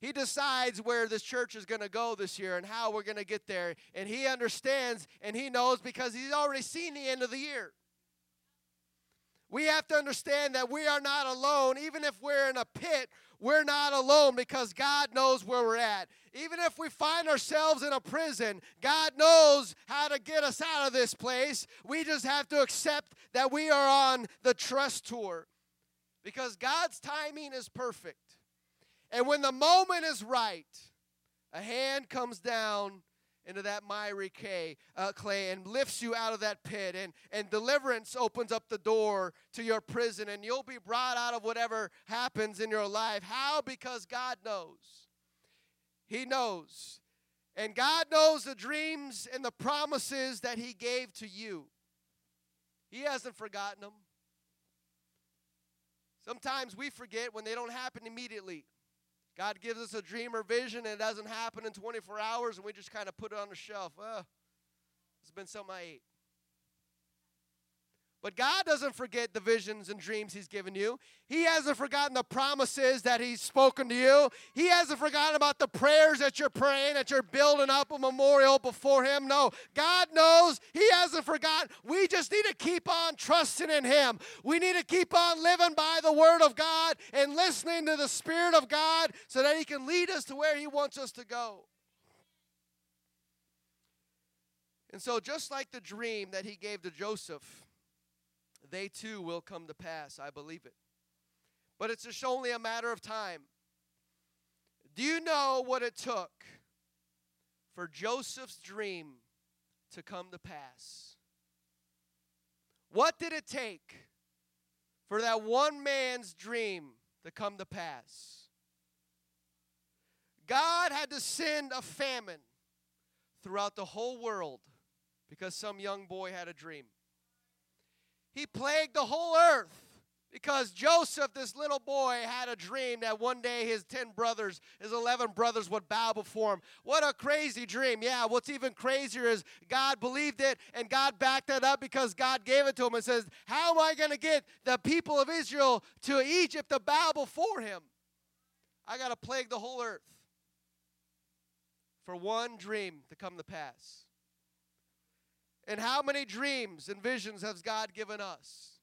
He decides where this church is going to go this year and how we're going to get there. And he understands and he knows because he's already seen the end of the year. We have to understand that we are not alone. Even if we're in a pit, we're not alone because God knows where we're at. Even if we find ourselves in a prison, God knows how to get us out of this place. We just have to accept that we are on the trust tour because God's timing is perfect. And when the moment is right, a hand comes down into that miry clay, uh, clay and lifts you out of that pit. And, and deliverance opens up the door to your prison, and you'll be brought out of whatever happens in your life. How? Because God knows. He knows. And God knows the dreams and the promises that He gave to you. He hasn't forgotten them. Sometimes we forget when they don't happen immediately. God gives us a dream or vision and it doesn't happen in 24 hours and we just kind of put it on the shelf. Uh, it's been something I ate. But God doesn't forget the visions and dreams He's given you. He hasn't forgotten the promises that He's spoken to you. He hasn't forgotten about the prayers that you're praying, that you're building up a memorial before Him. No, God knows He hasn't forgotten. We just need to keep on trusting in Him. We need to keep on living by the Word of God and listening to the Spirit of God so that He can lead us to where He wants us to go. And so, just like the dream that He gave to Joseph, they too will come to pass. I believe it. But it's just only a matter of time. Do you know what it took for Joseph's dream to come to pass? What did it take for that one man's dream to come to pass? God had to send a famine throughout the whole world because some young boy had a dream. He plagued the whole earth because Joseph, this little boy, had a dream that one day his 10 brothers, his 11 brothers would bow before him. What a crazy dream. Yeah, what's even crazier is God believed it and God backed that up because God gave it to him and says, How am I going to get the people of Israel to Egypt to bow before him? I got to plague the whole earth for one dream to come to pass. And how many dreams and visions has God given us?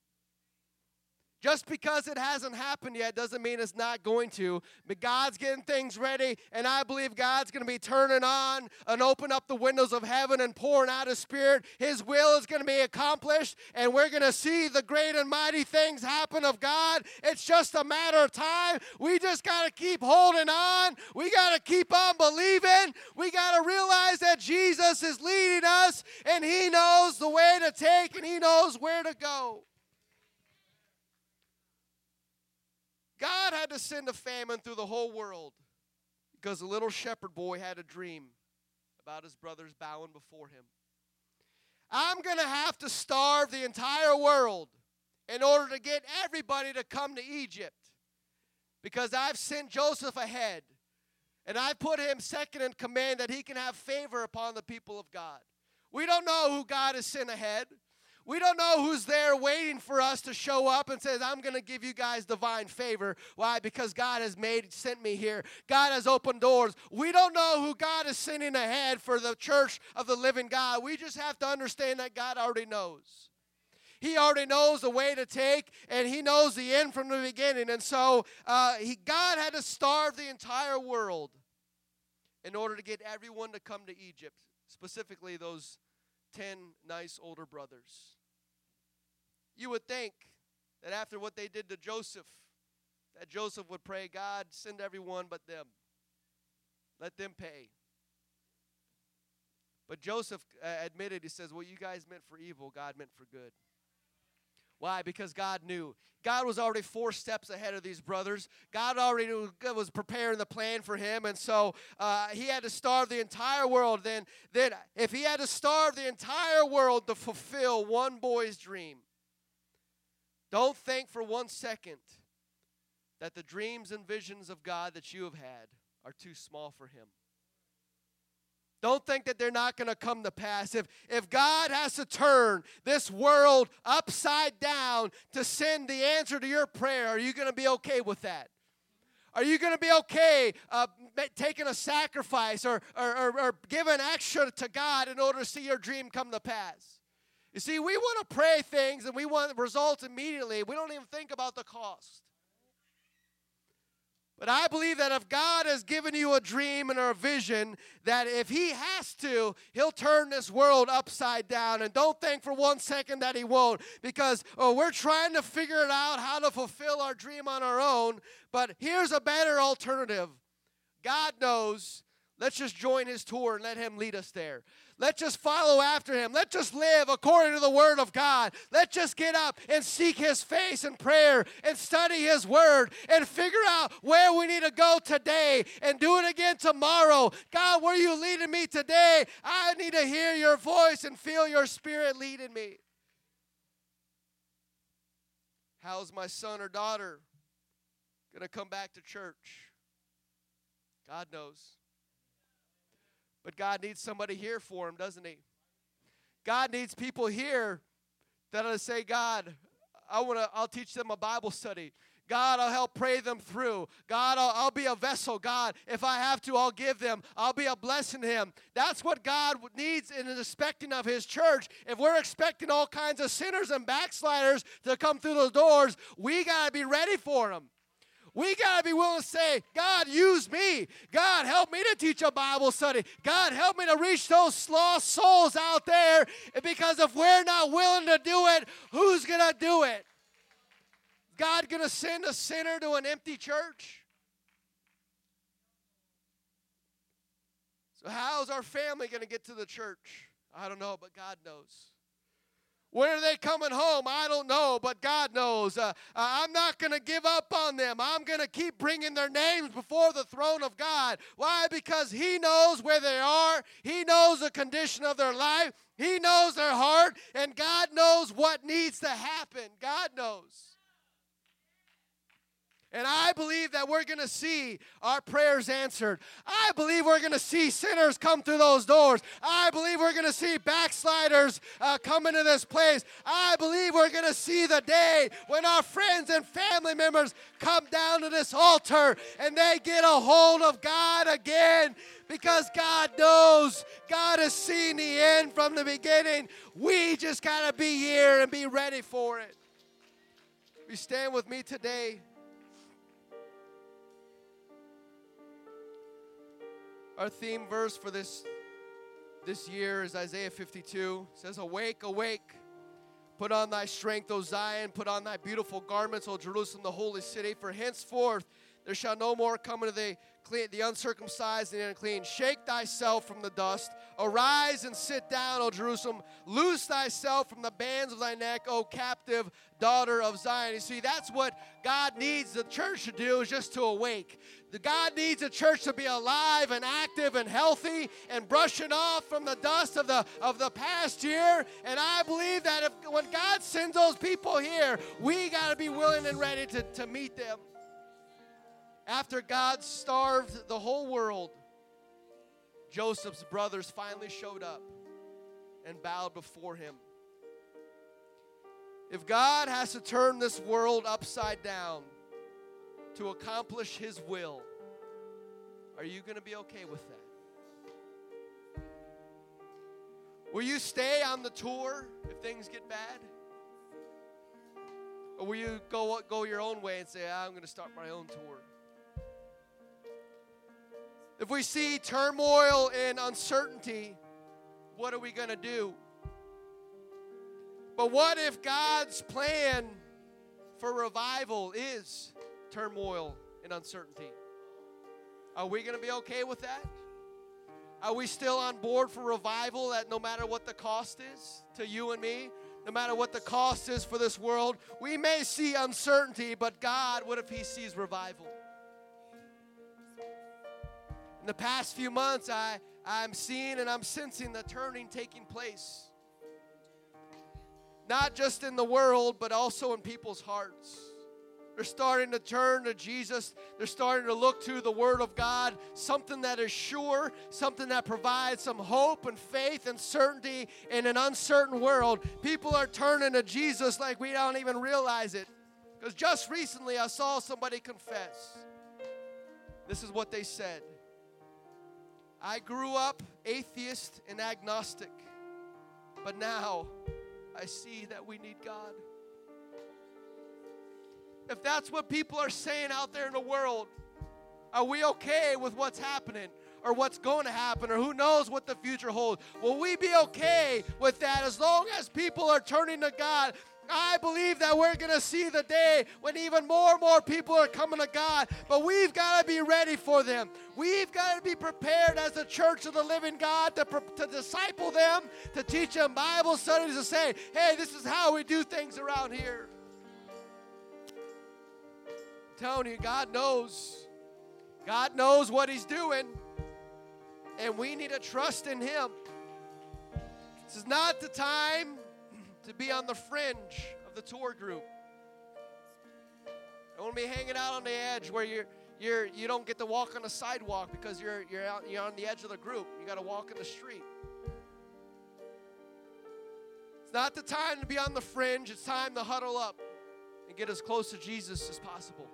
Just because it hasn't happened yet doesn't mean it's not going to. But God's getting things ready, and I believe God's going to be turning on and open up the windows of heaven and pouring out His Spirit. His will is going to be accomplished, and we're going to see the great and mighty things happen of God. It's just a matter of time. We just got to keep holding on. We got to keep on believing. We got to realize that Jesus is leading us, and He knows the way to take, and He knows where to go. God had to send a famine through the whole world because a little shepherd boy had a dream about his brothers bowing before him. I'm going to have to starve the entire world in order to get everybody to come to Egypt because I've sent Joseph ahead and I put him second in command that he can have favor upon the people of God. We don't know who God has sent ahead. We don't know who's there waiting for us to show up and says, I'm going to give you guys divine favor. Why? Because God has made sent me here. God has opened doors. We don't know who God is sending ahead for the church of the living God. We just have to understand that God already knows. He already knows the way to take, and He knows the end from the beginning. And so uh, he, God had to starve the entire world in order to get everyone to come to Egypt, specifically those 10 nice older brothers. You would think that after what they did to Joseph, that Joseph would pray, God, send everyone but them. Let them pay. But Joseph uh, admitted, he says, What you guys meant for evil, God meant for good. Why? Because God knew. God was already four steps ahead of these brothers. God already was preparing the plan for him, and so uh, he had to starve the entire world. Then, then, if he had to starve the entire world to fulfill one boy's dream, don't think for one second that the dreams and visions of God that you have had are too small for him. Don't think that they're not going to come to pass. If, if God has to turn this world upside down to send the answer to your prayer, are you going to be okay with that? Are you going to be okay uh, taking a sacrifice or, or, or, or giving extra to God in order to see your dream come to pass? You see, we want to pray things and we want results immediately. We don't even think about the cost. But I believe that if God has given you a dream and a vision, that if He has to, He'll turn this world upside down. And don't think for one second that He won't, because oh, we're trying to figure it out how to fulfill our dream on our own. But here's a better alternative God knows. Let's just join His tour and let Him lead us there. Let's just follow after him. Let's just live according to the word of God. Let's just get up and seek his face in prayer and study his word and figure out where we need to go today and do it again tomorrow. God, where are you leading me today? I need to hear your voice and feel your spirit leading me. How's my son or daughter going to come back to church? God knows. But God needs somebody here for him, doesn't he? God needs people here that'll say, God, I want to I'll teach them a Bible study. God, I'll help pray them through. God, I'll, I'll be a vessel. God, if I have to, I'll give them. I'll be a blessing to him. That's what God needs in is expecting of his church. If we're expecting all kinds of sinners and backsliders to come through those doors, we got to be ready for them. We got to be willing to say, God, use me. God, help me to teach a Bible study. God, help me to reach those lost souls out there. Because if we're not willing to do it, who's going to do it? God going to send a sinner to an empty church? So, how's our family going to get to the church? I don't know, but God knows. When are they coming home? I don't know, but God knows. Uh, I'm not going to give up on them. I'm going to keep bringing their names before the throne of God. Why? Because He knows where they are, He knows the condition of their life, He knows their heart, and God knows what needs to happen. God knows. And I believe that we're going to see our prayers answered. I believe we're going to see sinners come through those doors. I believe we're going to see backsliders uh, come into this place. I believe we're going to see the day when our friends and family members come down to this altar and they get a hold of God again because God knows God has seen the end from the beginning. We just got to be here and be ready for it. You stand with me today? Our theme verse for this this year is Isaiah 52. It says, Awake, awake, put on thy strength, O Zion, put on thy beautiful garments, O Jerusalem, the holy city, for henceforth there shall no more come into the clean, the uncircumcised and the unclean. Shake thyself from the dust. Arise and sit down, O Jerusalem. Loose thyself from the bands of thy neck, O captive daughter of Zion. You see, that's what God needs the church to do, is just to awake. God needs a church to be alive and active and healthy and brushing off from the dust of the of the past year. And I believe that if when God sends those people here, we got to be willing and ready to, to meet them. After God starved the whole world, Joseph's brothers finally showed up and bowed before him. If God has to turn this world upside down to accomplish his will, are you going to be okay with that? Will you stay on the tour if things get bad? Or will you go, go your own way and say, "Ah, I'm going to start my own tour? If we see turmoil and uncertainty, what are we going to do? But what if God's plan for revival is turmoil and uncertainty? Are we going to be okay with that? Are we still on board for revival that no matter what the cost is to you and me? no matter what the cost is for this world. We may see uncertainty, but God, what if He sees revival? In the past few months, I, I'm seeing and I'm sensing the turning taking place. Not just in the world, but also in people's hearts. They're starting to turn to Jesus. They're starting to look to the Word of God, something that is sure, something that provides some hope and faith and certainty in an uncertain world. People are turning to Jesus like we don't even realize it. Because just recently I saw somebody confess. This is what they said I grew up atheist and agnostic, but now I see that we need God if that's what people are saying out there in the world, are we okay with what's happening or what's going to happen or who knows what the future holds? Will we be okay with that as long as people are turning to God? I believe that we're going to see the day when even more and more people are coming to God, but we've got to be ready for them. We've got to be prepared as the church of the living God to, to disciple them, to teach them Bible studies, to say, hey, this is how we do things around here telling you, God knows. God knows what He's doing, and we need to trust in Him. This is not the time to be on the fringe of the tour group. Don't want to be hanging out on the edge where you're you're you don't get to walk on the sidewalk because you're you're out you're on the edge of the group. You got to walk in the street. It's not the time to be on the fringe. It's time to huddle up and get as close to Jesus as possible.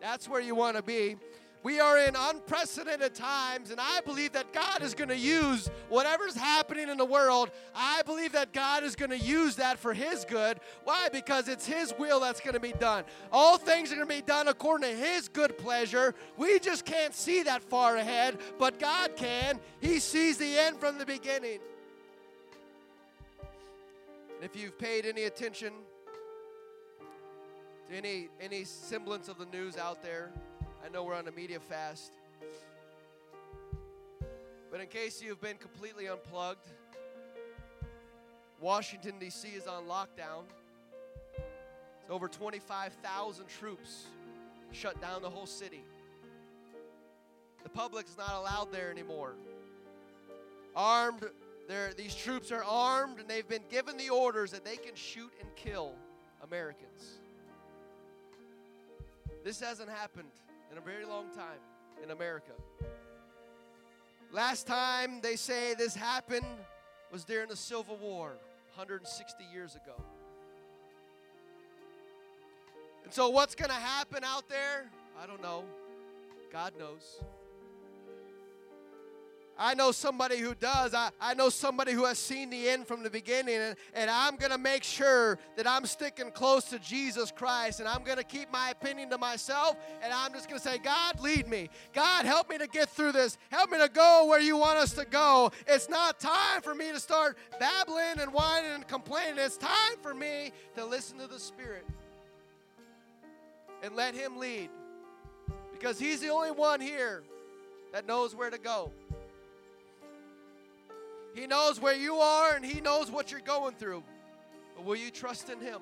That's where you want to be. We are in unprecedented times, and I believe that God is going to use whatever's happening in the world. I believe that God is going to use that for His good. Why? Because it's His will that's going to be done. All things are going to be done according to His good pleasure. We just can't see that far ahead, but God can. He sees the end from the beginning. And if you've paid any attention to any any semblance of the news out there. I know we're on a media fast. But in case you've been completely unplugged, Washington D.C. is on lockdown. It's over 25,000 troops shut down the whole city. The public is not allowed there anymore. Armed, these troops are armed and they've been given the orders that they can shoot and kill Americans. This hasn't happened in a very long time in America. Last time they say this happened was during the Civil War, 160 years ago. And so, what's going to happen out there? I don't know. God knows. I know somebody who does. I, I know somebody who has seen the end from the beginning, and, and I'm going to make sure that I'm sticking close to Jesus Christ, and I'm going to keep my opinion to myself, and I'm just going to say, God, lead me. God, help me to get through this. Help me to go where you want us to go. It's not time for me to start babbling and whining and complaining. It's time for me to listen to the Spirit and let Him lead because He's the only one here that knows where to go. He knows where you are and He knows what you're going through. But will you trust in Him?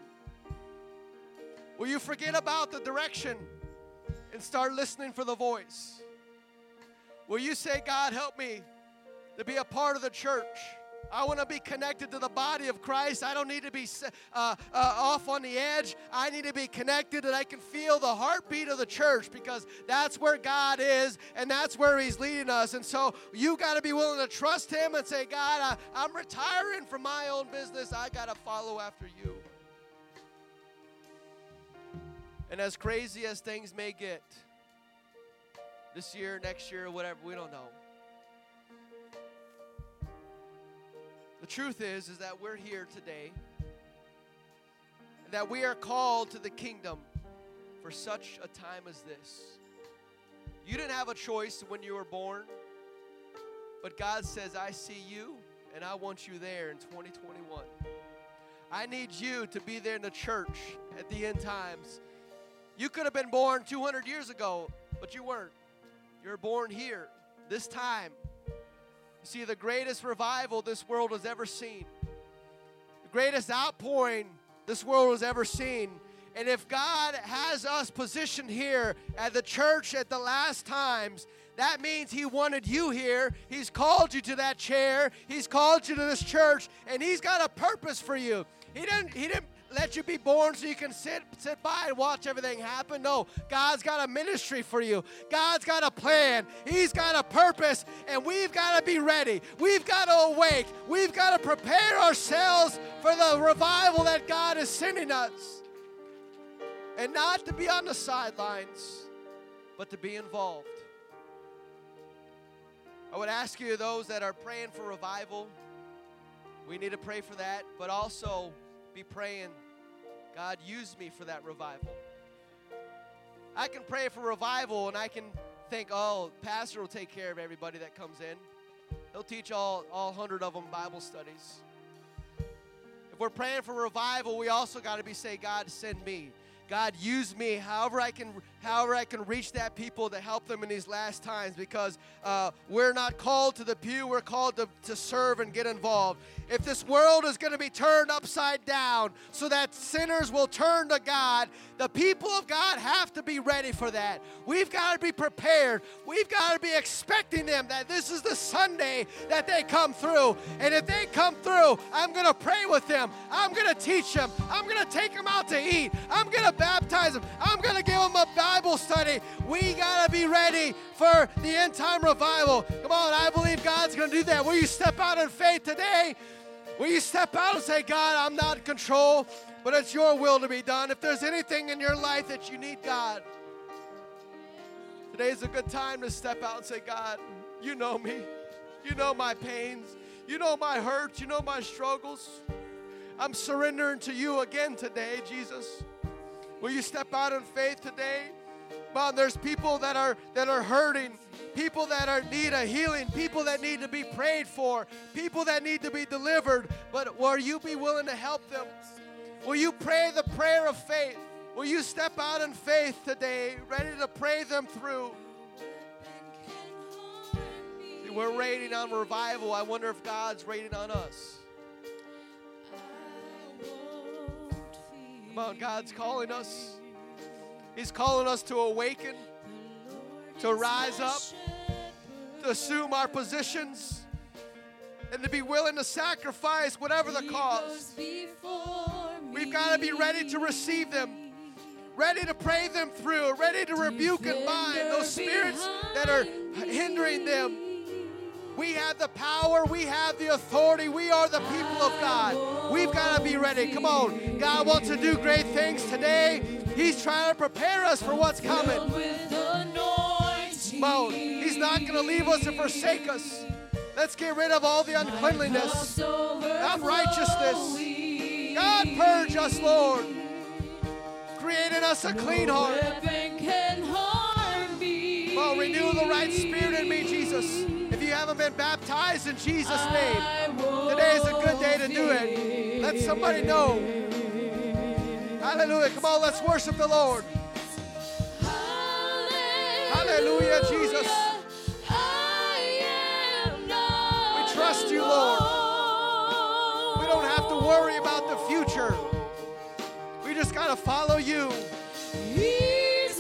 Will you forget about the direction and start listening for the voice? Will you say, God, help me to be a part of the church? I want to be connected to the body of Christ. I don't need to be uh, uh, off on the edge. I need to be connected that I can feel the heartbeat of the church because that's where God is and that's where He's leading us. And so you got to be willing to trust Him and say, God, I, I'm retiring from my own business. I got to follow after you. And as crazy as things may get this year, next year, whatever, we don't know. The truth is is that we're here today. That we are called to the kingdom for such a time as this. You didn't have a choice when you were born, but God says, I see you and I want you there in 2021. I need you to be there in the church at the end times. You could have been born 200 years ago, but you weren't. You're born here, this time, see, the greatest revival this world has ever seen, the greatest outpouring this world has ever seen. And if God has us positioned here at the church at the last times, that means He wanted you here. He's called you to that chair. He's called you to this church, and He's got a purpose for you. He didn't. He didn't let you be born so you can sit sit by and watch everything happen. No, God's got a ministry for you. God's got a plan. He's got a purpose, and we've got to be ready. We've got to awake. We've got to prepare ourselves for the revival that God is sending us. And not to be on the sidelines, but to be involved. I would ask you, those that are praying for revival, we need to pray for that, but also be praying, God, use me for that revival. I can pray for revival and I can think, oh, Pastor will take care of everybody that comes in. He'll teach all, all 100 of them Bible studies. If we're praying for revival, we also got to be saying, God, send me. God, use me however I can, however I can reach that people to help them in these last times because uh, we're not called to the pew, we're called to, to serve and get involved. If this world is going to be turned upside down so that sinners will turn to God, the people of God have to be ready for that. We've got to be prepared. We've got to be expecting them that this is the Sunday that they come through. And if they come through, I'm going to pray with them. I'm going to teach them. I'm going to take them out to eat. I'm going to baptize them. I'm going to give them a Bible study. We got to be ready for the end time revival. Come on, I believe God's going to do that. Will you step out in faith today? Will you step out and say, God, I'm not in control, but it's your will to be done? If there's anything in your life that you need God, today is a good time to step out and say, God, you know me. You know my pains. You know my hurts. You know my struggles. I'm surrendering to you again today, Jesus. Will you step out in faith today? Mom, there's people that are that are hurting, people that are need a healing, people that need to be prayed for, people that need to be delivered. But will you be willing to help them? Will you pray the prayer of faith? Will you step out in faith today, ready to pray them through? See, we're rating on revival. I wonder if God's rating on us. Come on, God's calling us. He's calling us to awaken, to rise up, to assume our positions, and to be willing to sacrifice whatever the cost. We've got to be ready to receive them, ready to pray them through, ready to rebuke and bind those spirits that are hindering them. We have the power, we have the authority, we are the people of God. We've got to be ready. Come on. God wants to do great things today. He's trying to prepare us for what's coming. On. He's not going to leave us and forsake us. Let's get rid of all the uncleanliness, unrighteousness. God, purge us, Lord. Create in us a clean heart. On, renew the right spirit in me, Jesus. If you haven't been baptized in Jesus' name, today is a good day to do it. Let somebody know. Hallelujah. Come on, let's worship the Lord. Hallelujah, Jesus. We trust you, Lord. We don't have to worry about the future. We just got to follow you. If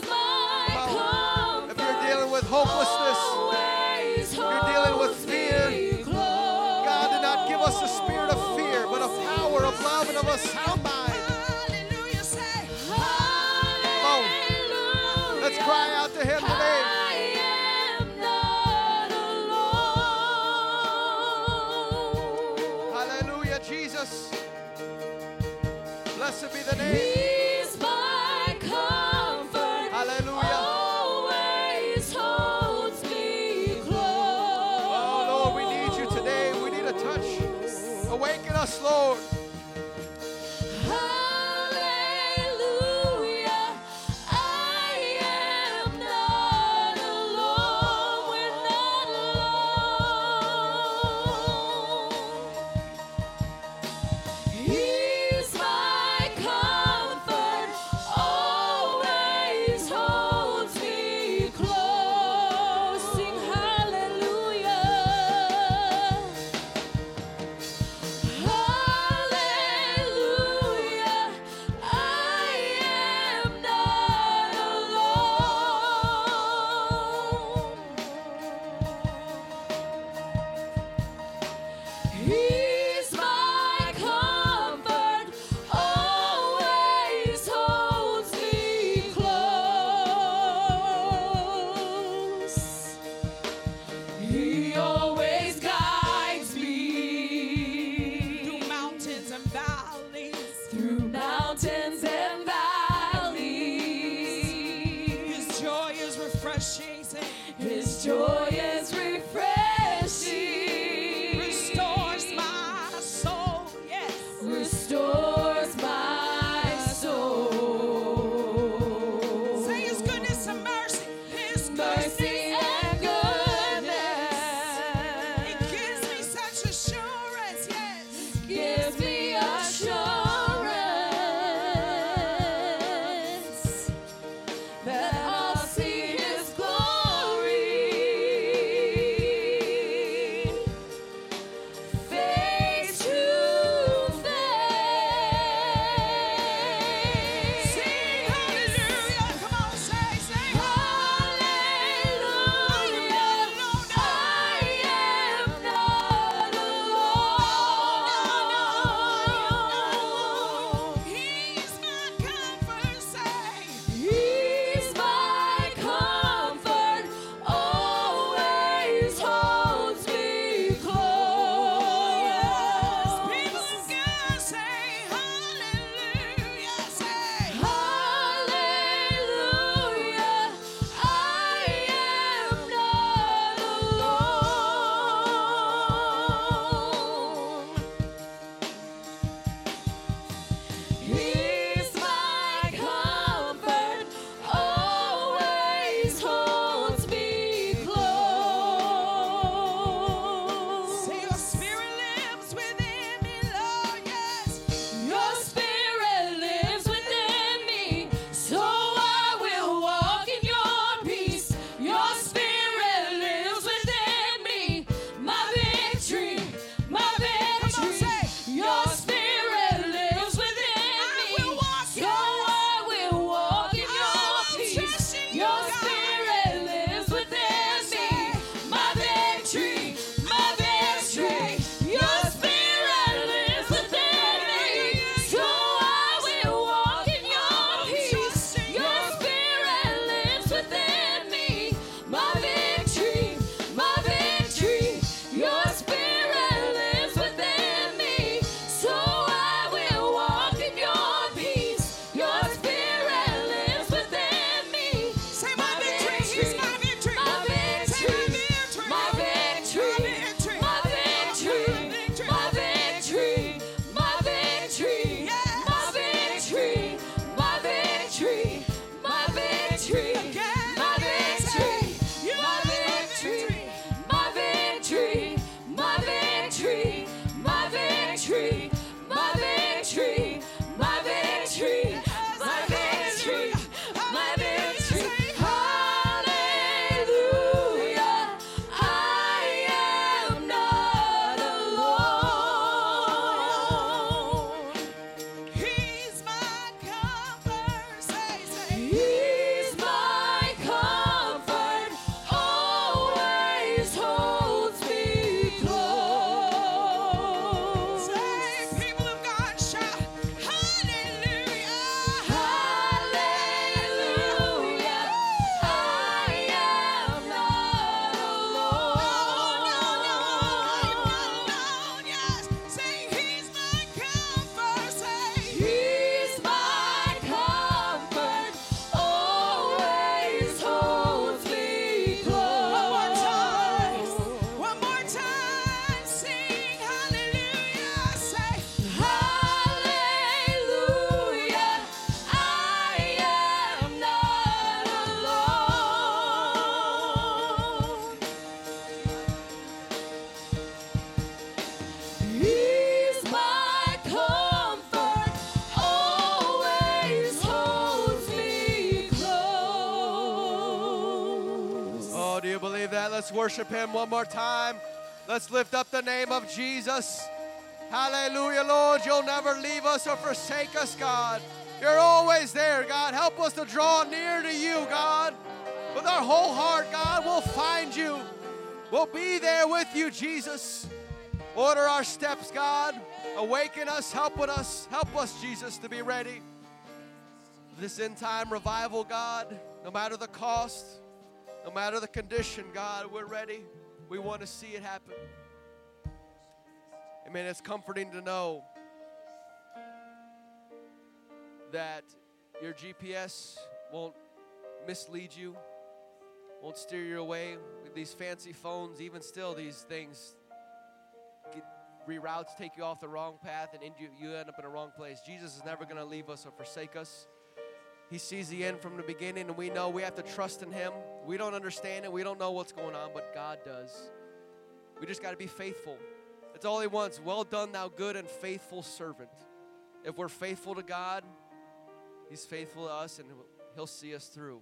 you're dealing with hopelessness, if you're dealing with fear, God did not give us a spirit of fear, but of power, of love, and of a sound Worship him one more time. Let's lift up the name of Jesus. Hallelujah, Lord. You'll never leave us or forsake us, God. You're always there, God. Help us to draw near to you, God. With our whole heart, God, we'll find you. We'll be there with you, Jesus. Order our steps, God. Awaken us, help with us, help us, Jesus, to be ready. This end time revival, God, no matter the cost. No matter the condition, God, we're ready. We want to see it happen. Amen. It's comforting to know that your GPS won't mislead you, won't steer you away. These fancy phones, even still, these things get, reroutes take you off the wrong path and you, you end up in the wrong place. Jesus is never going to leave us or forsake us. He sees the end from the beginning, and we know we have to trust in Him. We don't understand it, we don't know what's going on, but God does. We just got to be faithful. That's all He wants. Well done, thou good and faithful servant. If we're faithful to God, He's faithful to us, and He'll see us through.